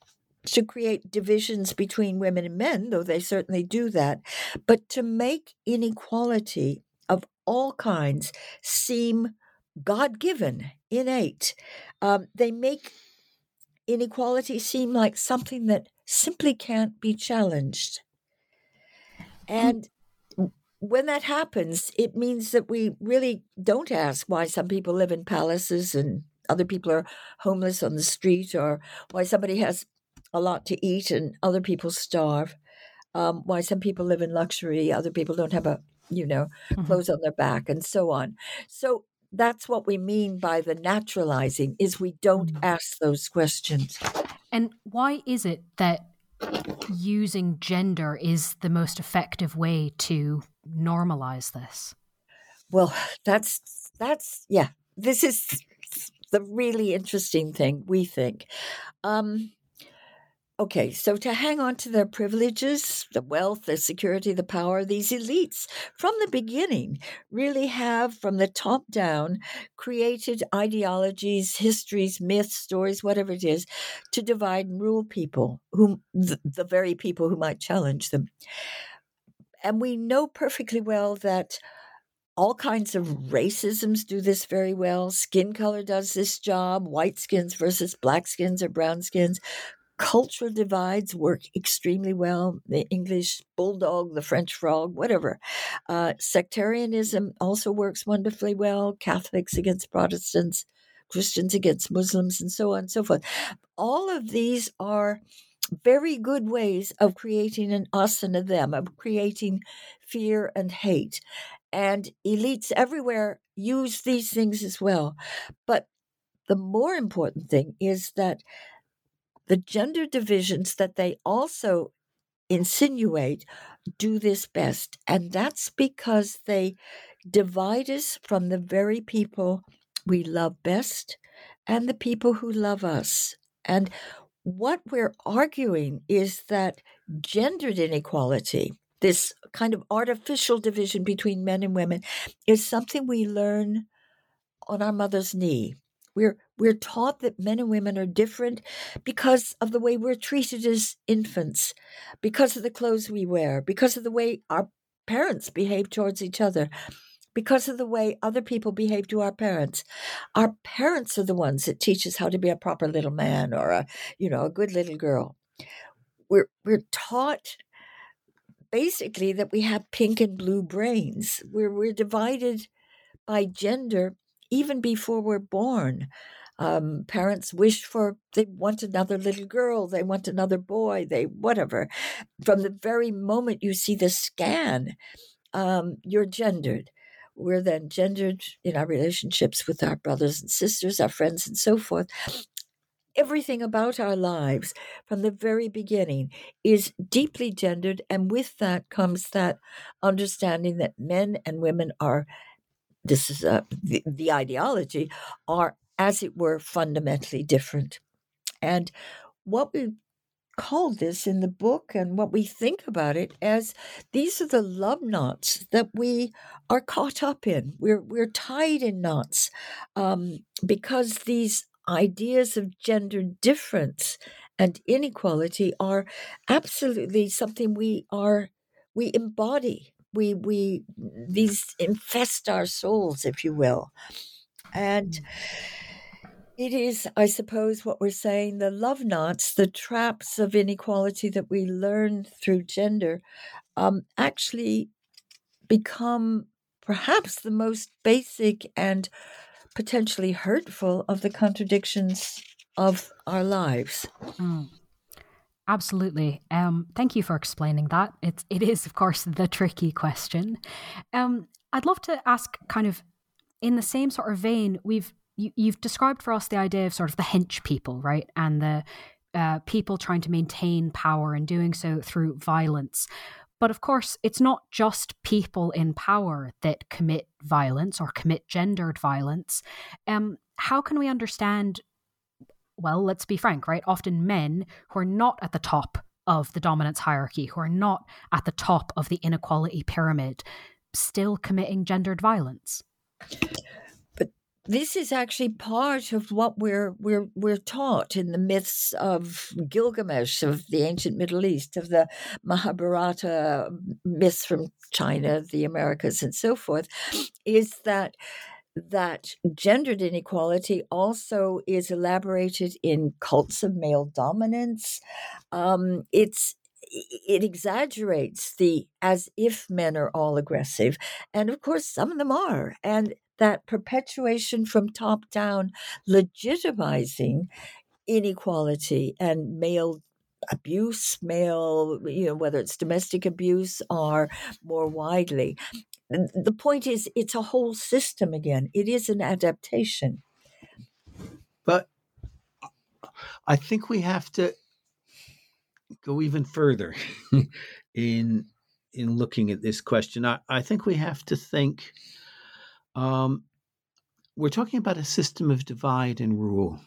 to create divisions between women and men, though they certainly do that, but to make inequality of all kinds seem God given, innate. Um, they make inequality seem like something that simply can't be challenged. And when that happens, it means that we really don't ask why some people live in palaces and other people are homeless on the street, or why somebody has a lot to eat and other people starve. Um, why some people live in luxury, other people don't have a you know mm-hmm. clothes on their back, and so on. So that's what we mean by the naturalizing is we don't mm-hmm. ask those questions. And why is it that using gender is the most effective way to normalize this? Well, that's that's yeah. This is the really interesting thing, we think. Um, okay, so to hang on to their privileges, the wealth, the security, the power, these elites from the beginning really have, from the top down, created ideologies, histories, myths, stories, whatever it is, to divide and rule people, whom the, the very people who might challenge them. And we know perfectly well that all kinds of racisms do this very well. Skin color does this job, white skins versus black skins or brown skins. Cultural divides work extremely well. The English bulldog, the French frog, whatever. Uh, sectarianism also works wonderfully well. Catholics against Protestants, Christians against Muslims, and so on and so forth. All of these are very good ways of creating an us and a them, of creating fear and hate. And elites everywhere use these things as well. But the more important thing is that the gender divisions that they also insinuate do this best. And that's because they divide us from the very people we love best and the people who love us. And what we're arguing is that gendered inequality, this kind of artificial division between men and women, is something we learn on our mother's knee. We're we're taught that men and women are different because of the way we're treated as infants, because of the clothes we wear, because of the way our parents behave towards each other, because of the way other people behave to our parents. Our parents are the ones that teach us how to be a proper little man or a, you know, a good little girl. We're we're taught basically that we have pink and blue brains. We're we're divided by gender even before we're born. Um, parents wish for they want another little girl they want another boy they whatever from the very moment you see the scan um, you're gendered we're then gendered in our relationships with our brothers and sisters our friends and so forth everything about our lives from the very beginning is deeply gendered and with that comes that understanding that men and women are this is uh, the, the ideology are as it were fundamentally different. And what we call this in the book and what we think about it as these are the love knots that we are caught up in. We're we're tied in knots um, because these ideas of gender difference and inequality are absolutely something we are we embody. We we these infest our souls if you will. And it is i suppose what we're saying the love knots the traps of inequality that we learn through gender um, actually become perhaps the most basic and potentially hurtful of the contradictions of our lives mm. Absolutely. Um, thank you for explaining that. It's it is, of course, the tricky question. Um, I'd love to ask, kind of, in the same sort of vein. We've you, you've described for us the idea of sort of the hench people, right, and the uh, people trying to maintain power and doing so through violence. But of course, it's not just people in power that commit violence or commit gendered violence. Um, how can we understand well, let's be frank, right? Often men who are not at the top of the dominance hierarchy, who are not at the top of the inequality pyramid, still committing gendered violence. This is actually part of what we're we're we're taught in the myths of Gilgamesh of the ancient Middle East, of the Mahabharata myths from China, the Americas, and so forth, is that that gendered inequality also is elaborated in cults of male dominance. Um, it's it exaggerates the as if men are all aggressive, and of course some of them are, and that perpetuation from top down, legitimizing inequality and male abuse, male, you know, whether it's domestic abuse or more widely. The point is it's a whole system again. It is an adaptation. But i think we have to go even further in in looking at this question. I, I think we have to think um, we're talking about a system of divide and rule.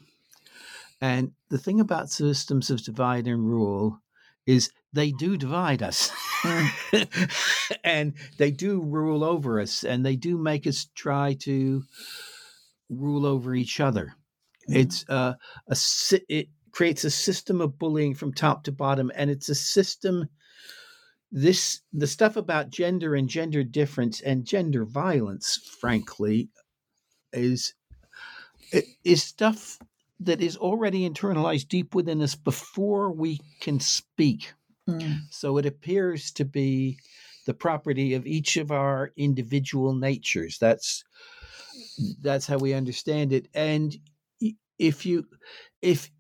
And the thing about systems of divide and rule is they do divide us. Mm. and they do rule over us and they do make us try to rule over each other. It's uh, a it creates a system of bullying from top to bottom and it's a system this the stuff about gender and gender difference and gender violence frankly is is stuff that is already internalized deep within us before we can speak. Mm. So it appears to be the property of each of our individual natures. That's that's how we understand it. And if you if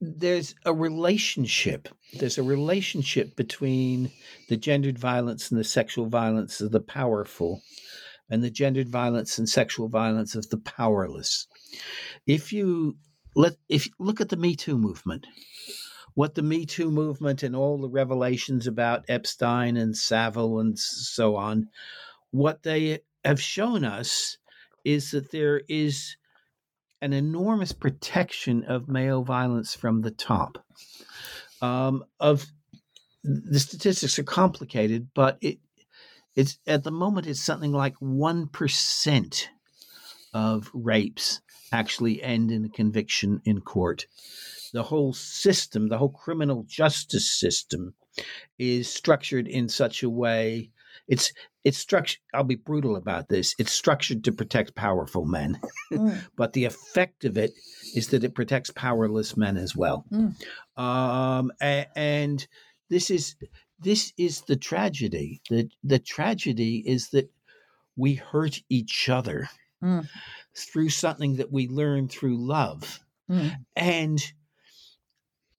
there's a relationship. There's a relationship between the gendered violence and the sexual violence of the powerful and the gendered violence and sexual violence of the powerless. If you let if look at the Me Too movement, what the Me Too movement and all the revelations about Epstein and Savile and so on, what they have shown us is that there is an enormous protection of male violence from the top. Um, of the statistics are complicated, but it it's at the moment it's something like one percent of rapes actually end in a conviction in court. The whole system, the whole criminal justice system, is structured in such a way. It's it's structured. I'll be brutal about this. It's structured to protect powerful men, mm. but the effect of it is that it protects powerless men as well. Mm. Um, and, and this is this is the tragedy. The the tragedy is that we hurt each other mm. through something that we learn through love. Mm. And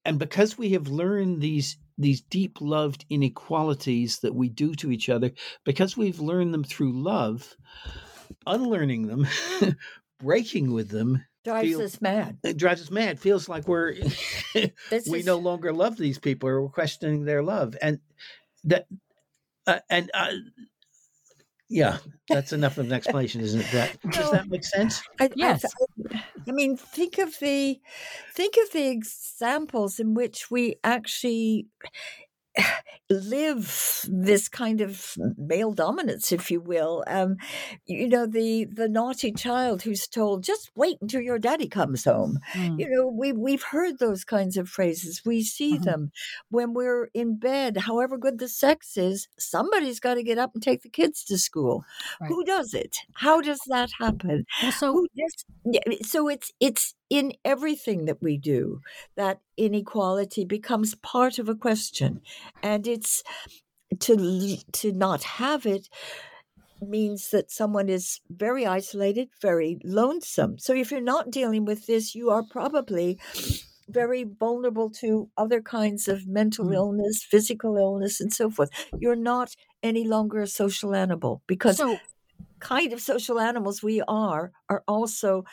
and because we have learned these these deep loved inequalities that we do to each other, because we've learned them through love, unlearning them, breaking with them drives feel, us mad. It drives us mad. Feels like we're we is... no longer love these people or we're questioning their love, and that uh, and uh, yeah, that's enough of an explanation, isn't it? That does that make sense? I, yes. I, I, mean, think of the think of the examples in which we actually live this kind of male dominance, if you will. Um, you know, the the naughty child who's told, "Just wait until your daddy comes home." Mm. You know, we we've heard those kinds of phrases. We see mm-hmm. them when we're in bed. However good the sex is, somebody's got to get up and take the kids to school. Right. Who does it? How does that happen? Well, so, so it's it's in everything that we do, that inequality becomes part of a question. And it's to, to not have it means that someone is very isolated, very lonesome. So if you're not dealing with this, you are probably very vulnerable to other kinds of mental mm. illness, physical illness, and so forth. You're not any longer a social animal because so, kind of social animals we are are also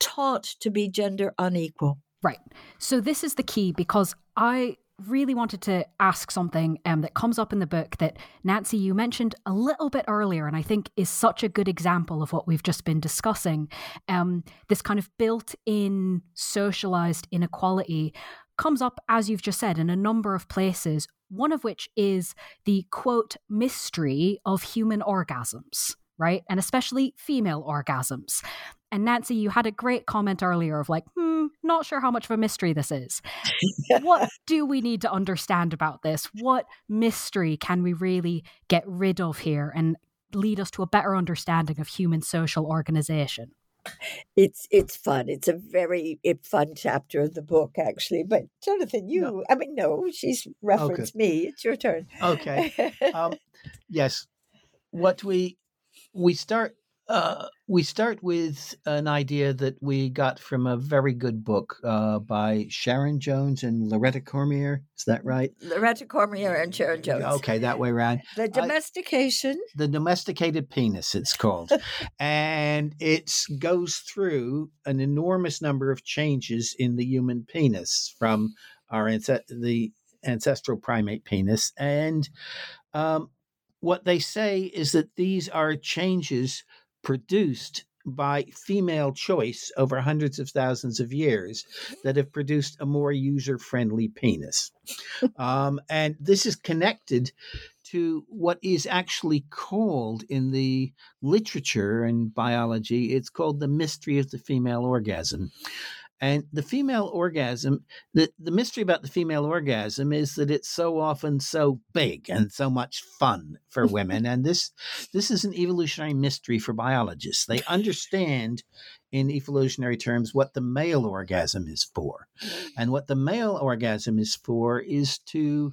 taught to be gender unequal. Right. So this is the key because I really wanted to ask something um, that comes up in the book that Nancy you mentioned a little bit earlier, and I think is such a good example of what we've just been discussing. Um, this kind of built-in socialized inequality comes up, as you've just said, in a number of places. One of which is the quote mystery of human orgasms right? And especially female orgasms. And Nancy, you had a great comment earlier of like, hmm, not sure how much of a mystery this is. what do we need to understand about this? What mystery can we really get rid of here and lead us to a better understanding of human social organization? It's it's fun. It's a very fun chapter of the book, actually. But Jonathan, you, no. I mean, no, she's referenced okay. me. It's your turn. Okay. um, yes. What we we start uh, we start with an idea that we got from a very good book uh, by Sharon Jones and Loretta Cormier. Is that right? Loretta Cormier and Sharon Jones. Okay, that way around. The domestication. Uh, the domesticated penis, it's called, and it goes through an enormous number of changes in the human penis from our the ancestral primate penis, and um, what they say is that these are changes produced by female choice over hundreds of thousands of years that have produced a more user friendly penis. um, and this is connected to what is actually called in the literature and biology, it's called the mystery of the female orgasm. And the female orgasm, the, the mystery about the female orgasm is that it's so often so big and so much fun for women. and this this is an evolutionary mystery for biologists. They understand in evolutionary terms what the male orgasm is for. And what the male orgasm is for is to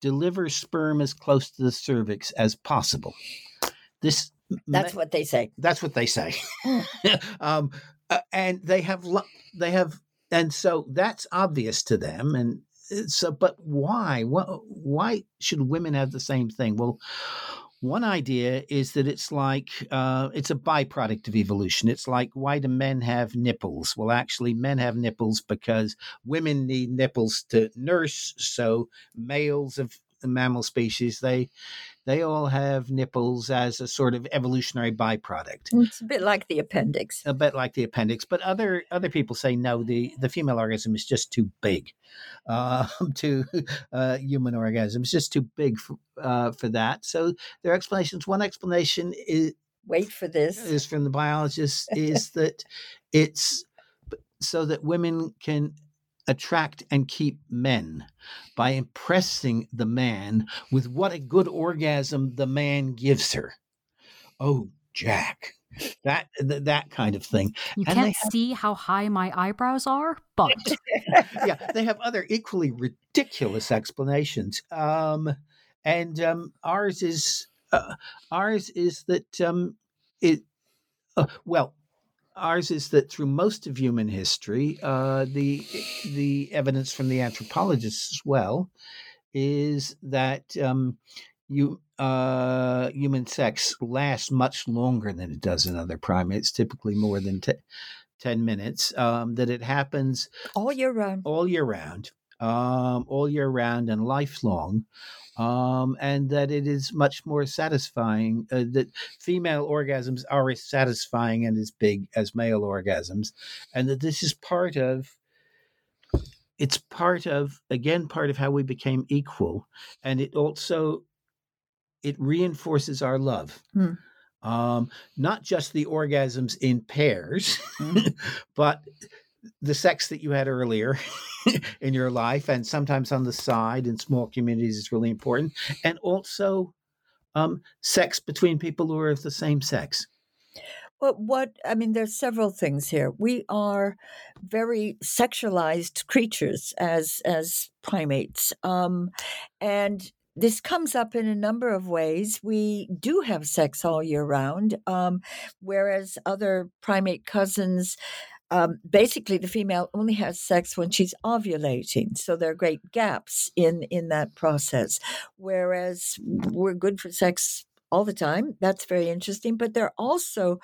deliver sperm as close to the cervix as possible. This that's what they say. That's what they say. um, uh, and they have they have and so that's obvious to them and uh, so but why why should women have the same thing well one idea is that it's like uh, it's a byproduct of evolution. It's like why do men have nipples? Well, actually, men have nipples because women need nipples to nurse. So males have mammal species, they they all have nipples as a sort of evolutionary byproduct. It's a bit like the appendix. A bit like the appendix, but other other people say no. The the female orgasm is just too big. Uh, to uh, human orgasm, it's just too big for uh, for that. So there are explanations. One explanation is wait for this is from the biologists is that it's so that women can attract and keep men by impressing the man with what a good orgasm the man gives her. Oh, Jack. That that kind of thing. You and can't have, see how high my eyebrows are, but yeah, they have other equally ridiculous explanations. Um, and um, ours is uh, ours is that um, it uh, well ours is that through most of human history, uh, the the evidence from the anthropologists as well is that um, you uh, human sex lasts much longer than it does in other primates, typically more than t- ten minutes. Um, that it happens all year round, all year round, um, all year round, and lifelong um, and that it is much more satisfying. Uh, that female orgasms are as satisfying and as big as male orgasms, and that this is part of. It's part of again part of how we became equal, and it also it reinforces our love. Hmm. Um, not just the orgasms in pairs, mm. but the sex that you had earlier in your life and sometimes on the side in small communities is really important and also um, sex between people who are of the same sex well, what I mean, there's several things here. We are very sexualized creatures as as primates, um, and this comes up in a number of ways. We do have sex all year round, um, whereas other primate cousins um, basically the female only has sex when she's ovulating so there are great gaps in in that process whereas we're good for sex all the time that's very interesting but there are also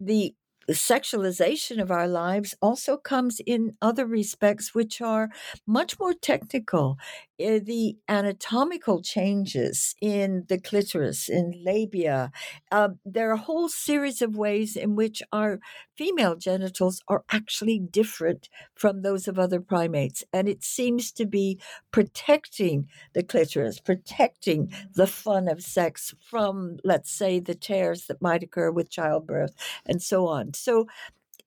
the sexualization of our lives also comes in other respects, which are much more technical. Eh, the anatomical changes in the clitoris, in labia. Uh, there are a whole series of ways in which our female genitals are actually different from those of other primates. And it seems to be protecting the clitoris, protecting the fun of sex from, let's say, the tears that might occur with childbirth and so on. So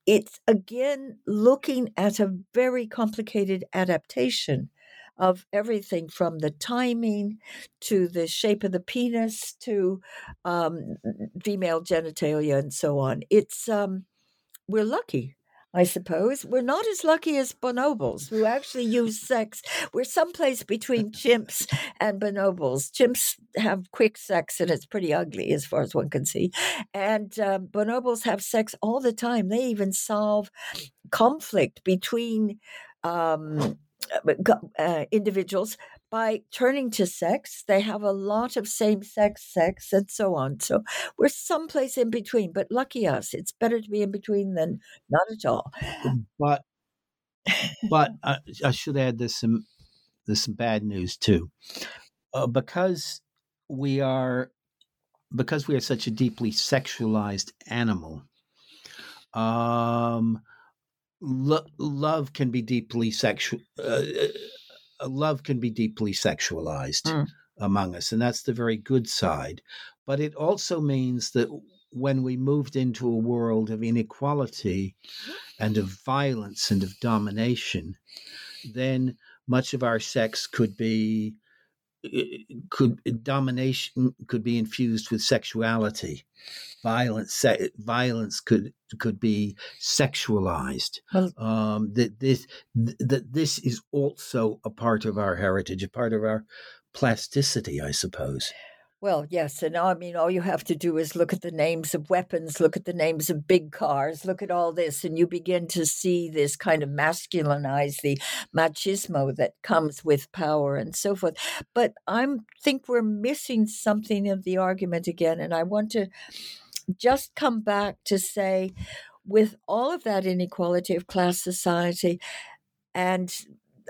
it's again looking at a very complicated adaptation of everything from the timing to the shape of the penis to um, female genitalia and so on. It's um, we're lucky. I suppose. We're not as lucky as bonobos, who actually use sex. We're someplace between chimps and bonobos. Chimps have quick sex, and it's pretty ugly as far as one can see. And uh, bonobos have sex all the time. They even solve conflict between um, uh, uh, individuals by turning to sex. They have a lot of same sex sex and so on. So we're someplace in between, but lucky us. It's better to be in between than not at all. But but uh, I should add there's some there's some bad news too, uh, because we are because we are such a deeply sexualized animal. Um, lo- love can be deeply sexual. Uh, uh, love can be deeply sexualized mm. among us, and that's the very good side. But it also means that when we moved into a world of inequality and of violence and of domination, then much of our sex could be could domination could be infused with sexuality. Violence se- violence could could be sexualized. Well, um, that this that this is also a part of our heritage a part of our plasticity i suppose well, yes. And I mean, all you have to do is look at the names of weapons, look at the names of big cars, look at all this, and you begin to see this kind of masculinize the machismo that comes with power and so forth. But I think we're missing something of the argument again. And I want to just come back to say, with all of that inequality of class society and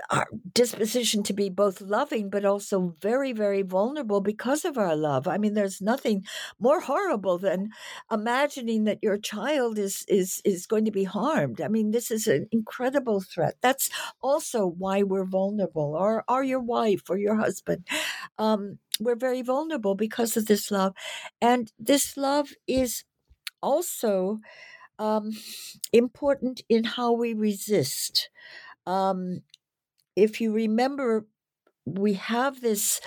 our disposition to be both loving but also very very vulnerable because of our love. I mean there's nothing more horrible than imagining that your child is is is going to be harmed. I mean this is an incredible threat. That's also why we're vulnerable. Or or your wife or your husband. Um, we're very vulnerable because of this love. And this love is also um, important in how we resist. Um, if you remember, we have this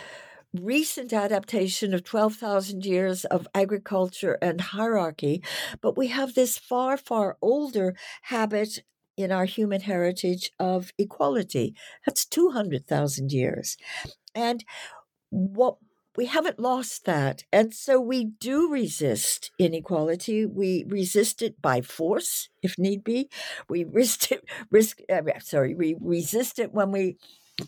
recent adaptation of 12,000 years of agriculture and hierarchy, but we have this far, far older habit in our human heritage of equality. That's 200,000 years. And what we haven't lost that. And so we do resist inequality. We resist it by force, if need be. We risk it, risk, uh, sorry, we resist it when we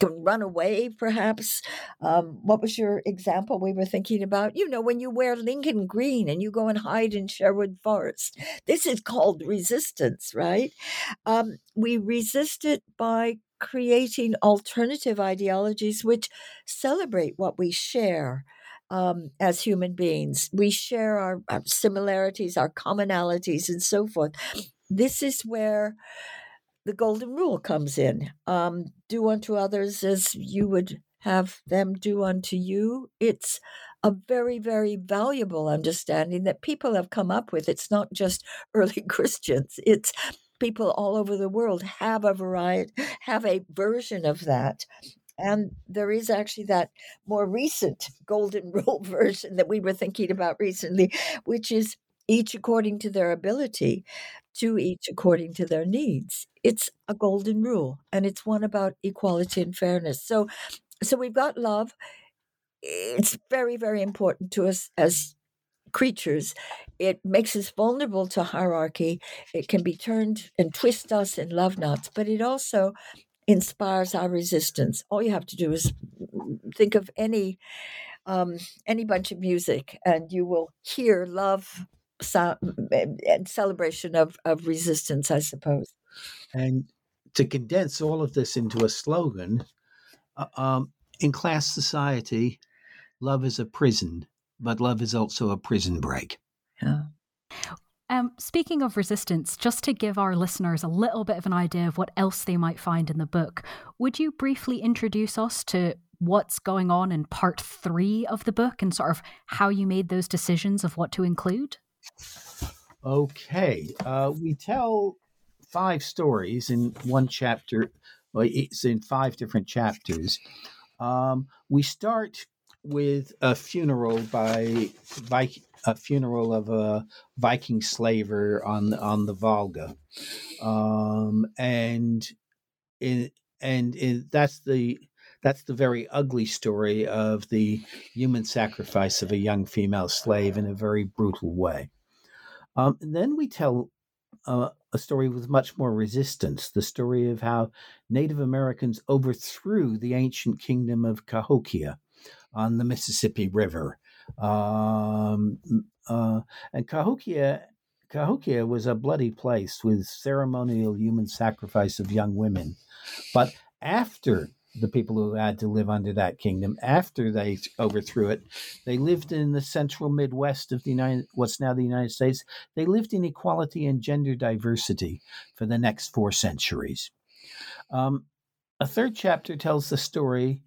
can run away, perhaps. Um, what was your example we were thinking about? You know, when you wear Lincoln green and you go and hide in Sherwood Forest. This is called resistance, right? Um, we resist it by creating alternative ideologies which celebrate what we share um, as human beings. We share our, our similarities, our commonalities, and so forth. This is where the golden rule comes in um, do unto others as you would have them do unto you. It's a very, very valuable understanding that people have come up with. It's not just early Christians, it's people all over the world have a variety, have a version of that. And there is actually that more recent golden rule version that we were thinking about recently, which is each according to their ability, to each according to their needs. It's a golden rule, and it's one about equality and fairness. So, so we've got love. It's very, very important to us as creatures. It makes us vulnerable to hierarchy. It can be turned and twist us in love knots, but it also inspires our resistance. All you have to do is think of any um, any bunch of music, and you will hear love and celebration of of resistance. I suppose. And to condense all of this into a slogan, uh, um, in class society, love is a prison but love is also a prison break. Yeah. Um, speaking of resistance, just to give our listeners a little bit of an idea of what else they might find in the book, would you briefly introduce us to what's going on in part three of the book and sort of how you made those decisions of what to include? Okay. Uh, we tell five stories in one chapter. Well, it's in five different chapters. Um, we start with a funeral by Viking, a funeral of a Viking slaver on on the Volga, um, and in and in, that's the that's the very ugly story of the human sacrifice of a young female slave in a very brutal way. Um, then we tell uh, a story with much more resistance the story of how Native Americans overthrew the ancient kingdom of Cahokia on the Mississippi River. Um, uh, and Cahokia, Cahokia was a bloody place with ceremonial human sacrifice of young women. But after the people who had to live under that kingdom, after they overthrew it, they lived in the central Midwest of the United, what's now the United States. They lived in equality and gender diversity for the next four centuries. Um, a third chapter tells the story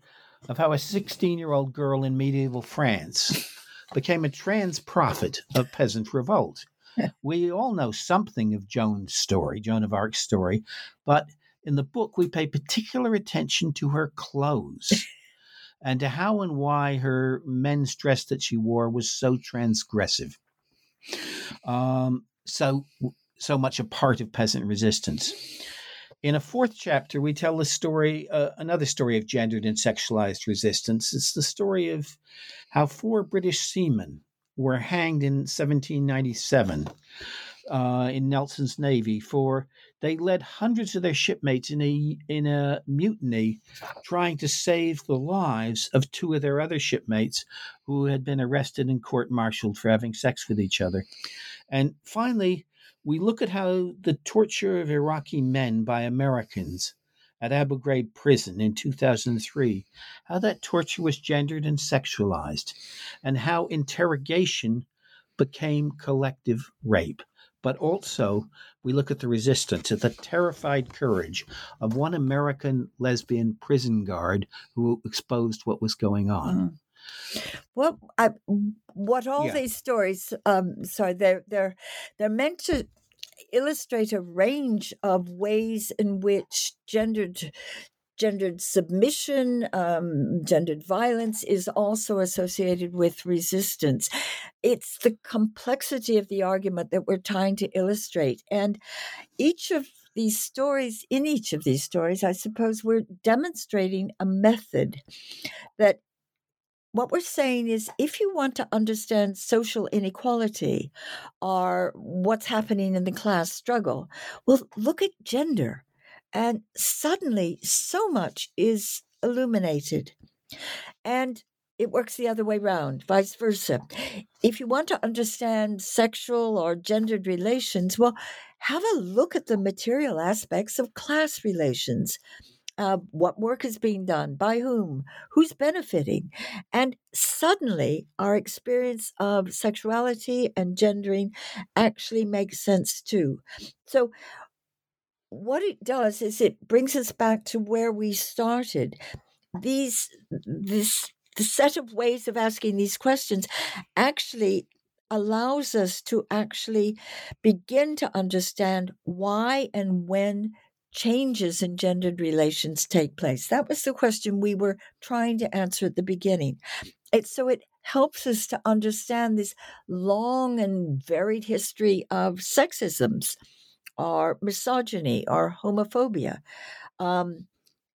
of how a 16 year old girl in medieval France became a trans prophet of peasant revolt. we all know something of Joan's story, Joan of Arc's story, but in the book we pay particular attention to her clothes and to how and why her men's dress that she wore was so transgressive. Um, so so much a part of peasant resistance. In a fourth chapter, we tell a story, uh, another story of gendered and sexualized resistance. It's the story of how four British seamen were hanged in 1797 uh, in Nelson's navy for they led hundreds of their shipmates in a in a mutiny, trying to save the lives of two of their other shipmates who had been arrested and court-martialed for having sex with each other. And finally, we look at how the torture of Iraqi men by Americans at Abu Ghraib prison in 2003, how that torture was gendered and sexualized, and how interrogation became collective rape. But also, we look at the resistance, at the terrified courage of one American lesbian prison guard who exposed what was going on. Mm. Well, I, what all yeah. these stories, um, sorry, they're they're they're meant to illustrate a range of ways in which gendered gendered submission, um, gendered violence is also associated with resistance. It's the complexity of the argument that we're trying to illustrate. And each of these stories, in each of these stories, I suppose we're demonstrating a method that what we're saying is if you want to understand social inequality or what's happening in the class struggle, well, look at gender. And suddenly, so much is illuminated. And it works the other way around, vice versa. If you want to understand sexual or gendered relations, well, have a look at the material aspects of class relations uh, what work is being done, by whom, who's benefiting. And suddenly, our experience of sexuality and gendering actually makes sense too. So, what it does is it brings us back to where we started. These, this, the set of ways of asking these questions actually allows us to actually begin to understand why and when changes in gendered relations take place? That was the question we were trying to answer at the beginning. It, so it helps us to understand this long and varied history of sexisms or misogyny or homophobia. Um,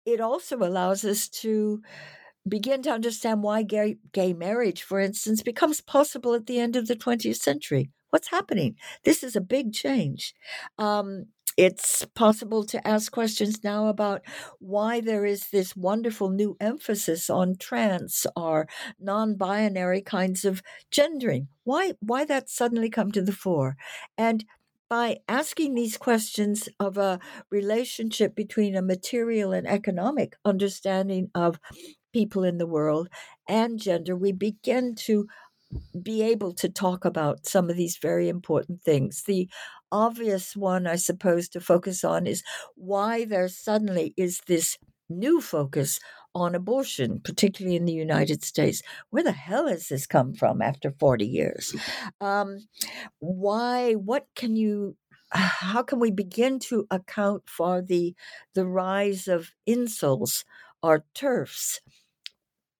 it also allows us to begin to understand why gay, gay marriage, for instance, becomes possible at the end of the 20th century. What's happening? This is a big change. Um, it's possible to ask questions now about why there is this wonderful new emphasis on trans or non-binary kinds of gendering. Why why that suddenly come to the fore? And by asking these questions of a relationship between a material and economic understanding of people in the world and gender, we begin to be able to talk about some of these very important things. The obvious one, I suppose, to focus on is why there suddenly is this new focus on abortion, particularly in the United States. Where the hell has this come from after 40 years? Um, why, what can you how can we begin to account for the the rise of incels or TERFs?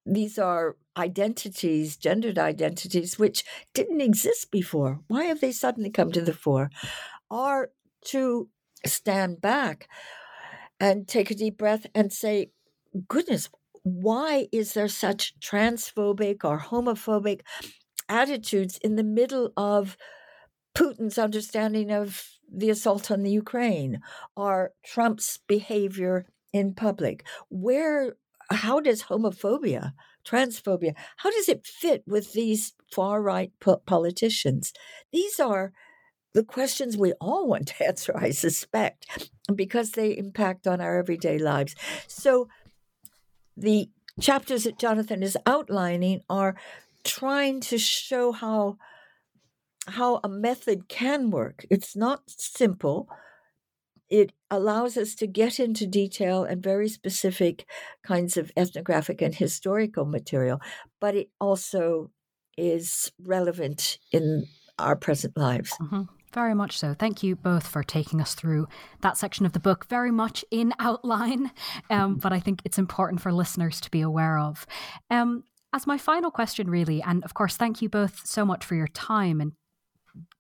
These are identities, gendered identities, which didn't exist before. Why have they suddenly come to the fore? Are to stand back and take a deep breath and say, goodness, why is there such transphobic or homophobic attitudes in the middle of Putin's understanding of the assault on the Ukraine or Trump's behavior in public? Where, how does homophobia transphobia, how does it fit with these far right po- politicians? These are the questions we all want to answer, I suspect, because they impact on our everyday lives. So the chapters that Jonathan is outlining are trying to show how how a method can work. It's not simple, it allows us to get into detail and very specific kinds of ethnographic and historical material, but it also is relevant in our present lives. Mm-hmm. Very much so. Thank you both for taking us through that section of the book, very much in outline, um, but I think it's important for listeners to be aware of. Um, as my final question, really, and of course, thank you both so much for your time and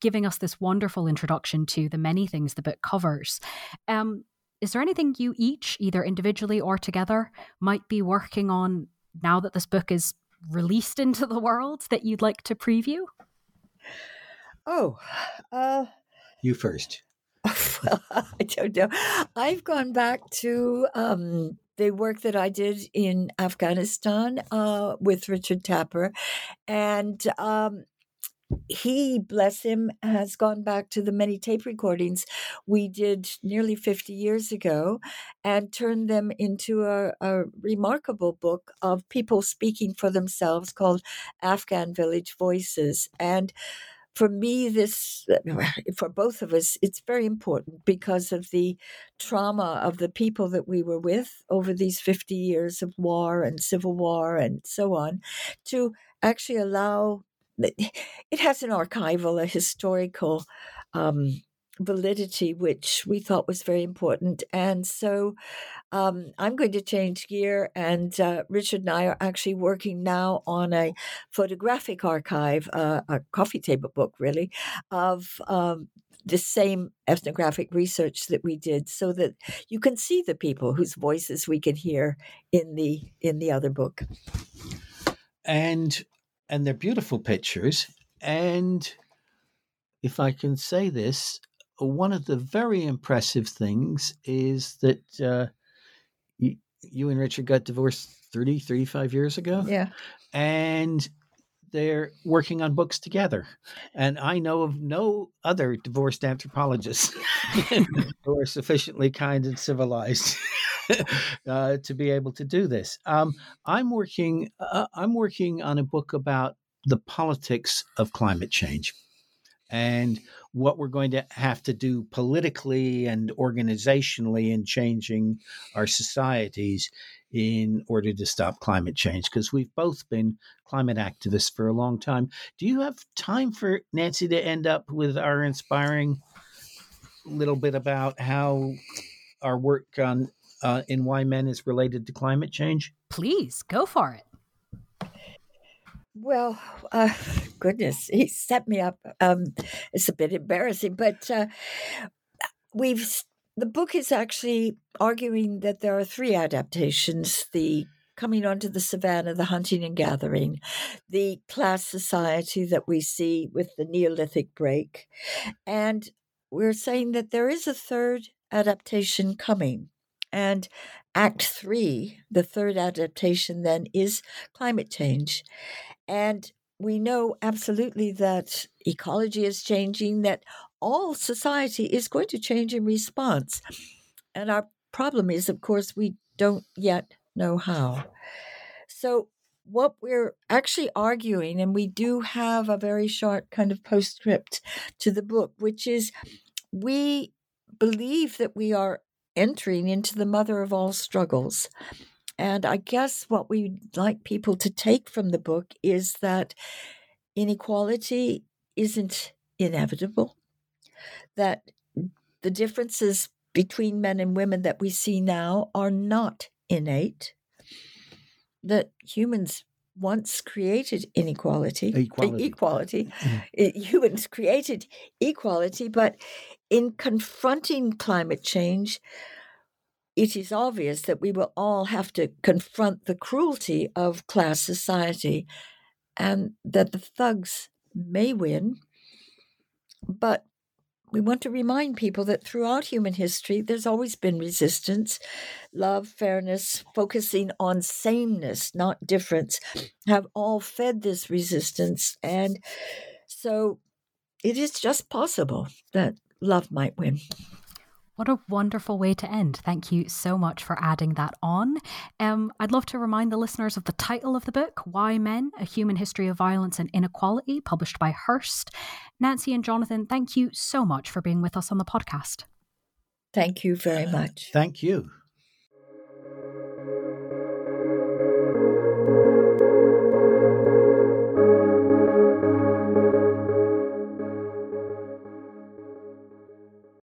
giving us this wonderful introduction to the many things the book covers. Um, is there anything you each, either individually or together, might be working on now that this book is released into the world that you'd like to preview? Oh, uh, you first. well, I don't know. I've gone back to um, the work that I did in Afghanistan uh, with Richard Tapper, and um, he, bless him, has gone back to the many tape recordings we did nearly 50 years ago and turned them into a, a remarkable book of people speaking for themselves called Afghan Village Voices. And for me, this, for both of us, it's very important because of the trauma of the people that we were with over these 50 years of war and civil war and so on, to actually allow it has an archival, a historical um, validity, which we thought was very important. And so um, I'm going to change gear, and uh, Richard and I are actually working now on a photographic archive, uh, a coffee table book, really, of um, the same ethnographic research that we did so that you can see the people whose voices we can hear in the in the other book and and they're beautiful pictures. And if I can say this, one of the very impressive things is that uh, you, you and Richard got divorced 30, 35 years ago. Yeah. And they're working on books together. And I know of no other divorced anthropologists who are sufficiently kind and civilized uh, to be able to do this. Um, I'm working. Uh, I'm working on a book about the politics of climate change and what we're going to have to do politically and organizationally in changing our societies in order to stop climate change because we've both been climate activists for a long time. Do you have time for Nancy to end up with our inspiring little bit about how our work on uh, in why men is related to climate change? Please go for it. Well, uh, goodness, he set me up. Um, it's a bit embarrassing, but uh, we've the book is actually arguing that there are three adaptations: the coming onto the savannah, the hunting and gathering, the class society that we see with the Neolithic break, and we're saying that there is a third adaptation coming. And Act Three, the third adaptation, then is climate change. And we know absolutely that ecology is changing, that all society is going to change in response. And our problem is, of course, we don't yet know how. So, what we're actually arguing, and we do have a very short kind of postscript to the book, which is we believe that we are entering into the mother of all struggles. And I guess what we'd like people to take from the book is that inequality isn't inevitable, that the differences between men and women that we see now are not innate, that humans once created inequality, equality. equality. Mm-hmm. Humans created equality, but in confronting climate change, it is obvious that we will all have to confront the cruelty of class society and that the thugs may win. But we want to remind people that throughout human history, there's always been resistance. Love, fairness, focusing on sameness, not difference, have all fed this resistance. And so it is just possible that love might win. What a wonderful way to end. Thank you so much for adding that on. Um, I'd love to remind the listeners of the title of the book, Why Men A Human History of Violence and Inequality, published by Hurst. Nancy and Jonathan, thank you so much for being with us on the podcast. Thank you very much. Thank you.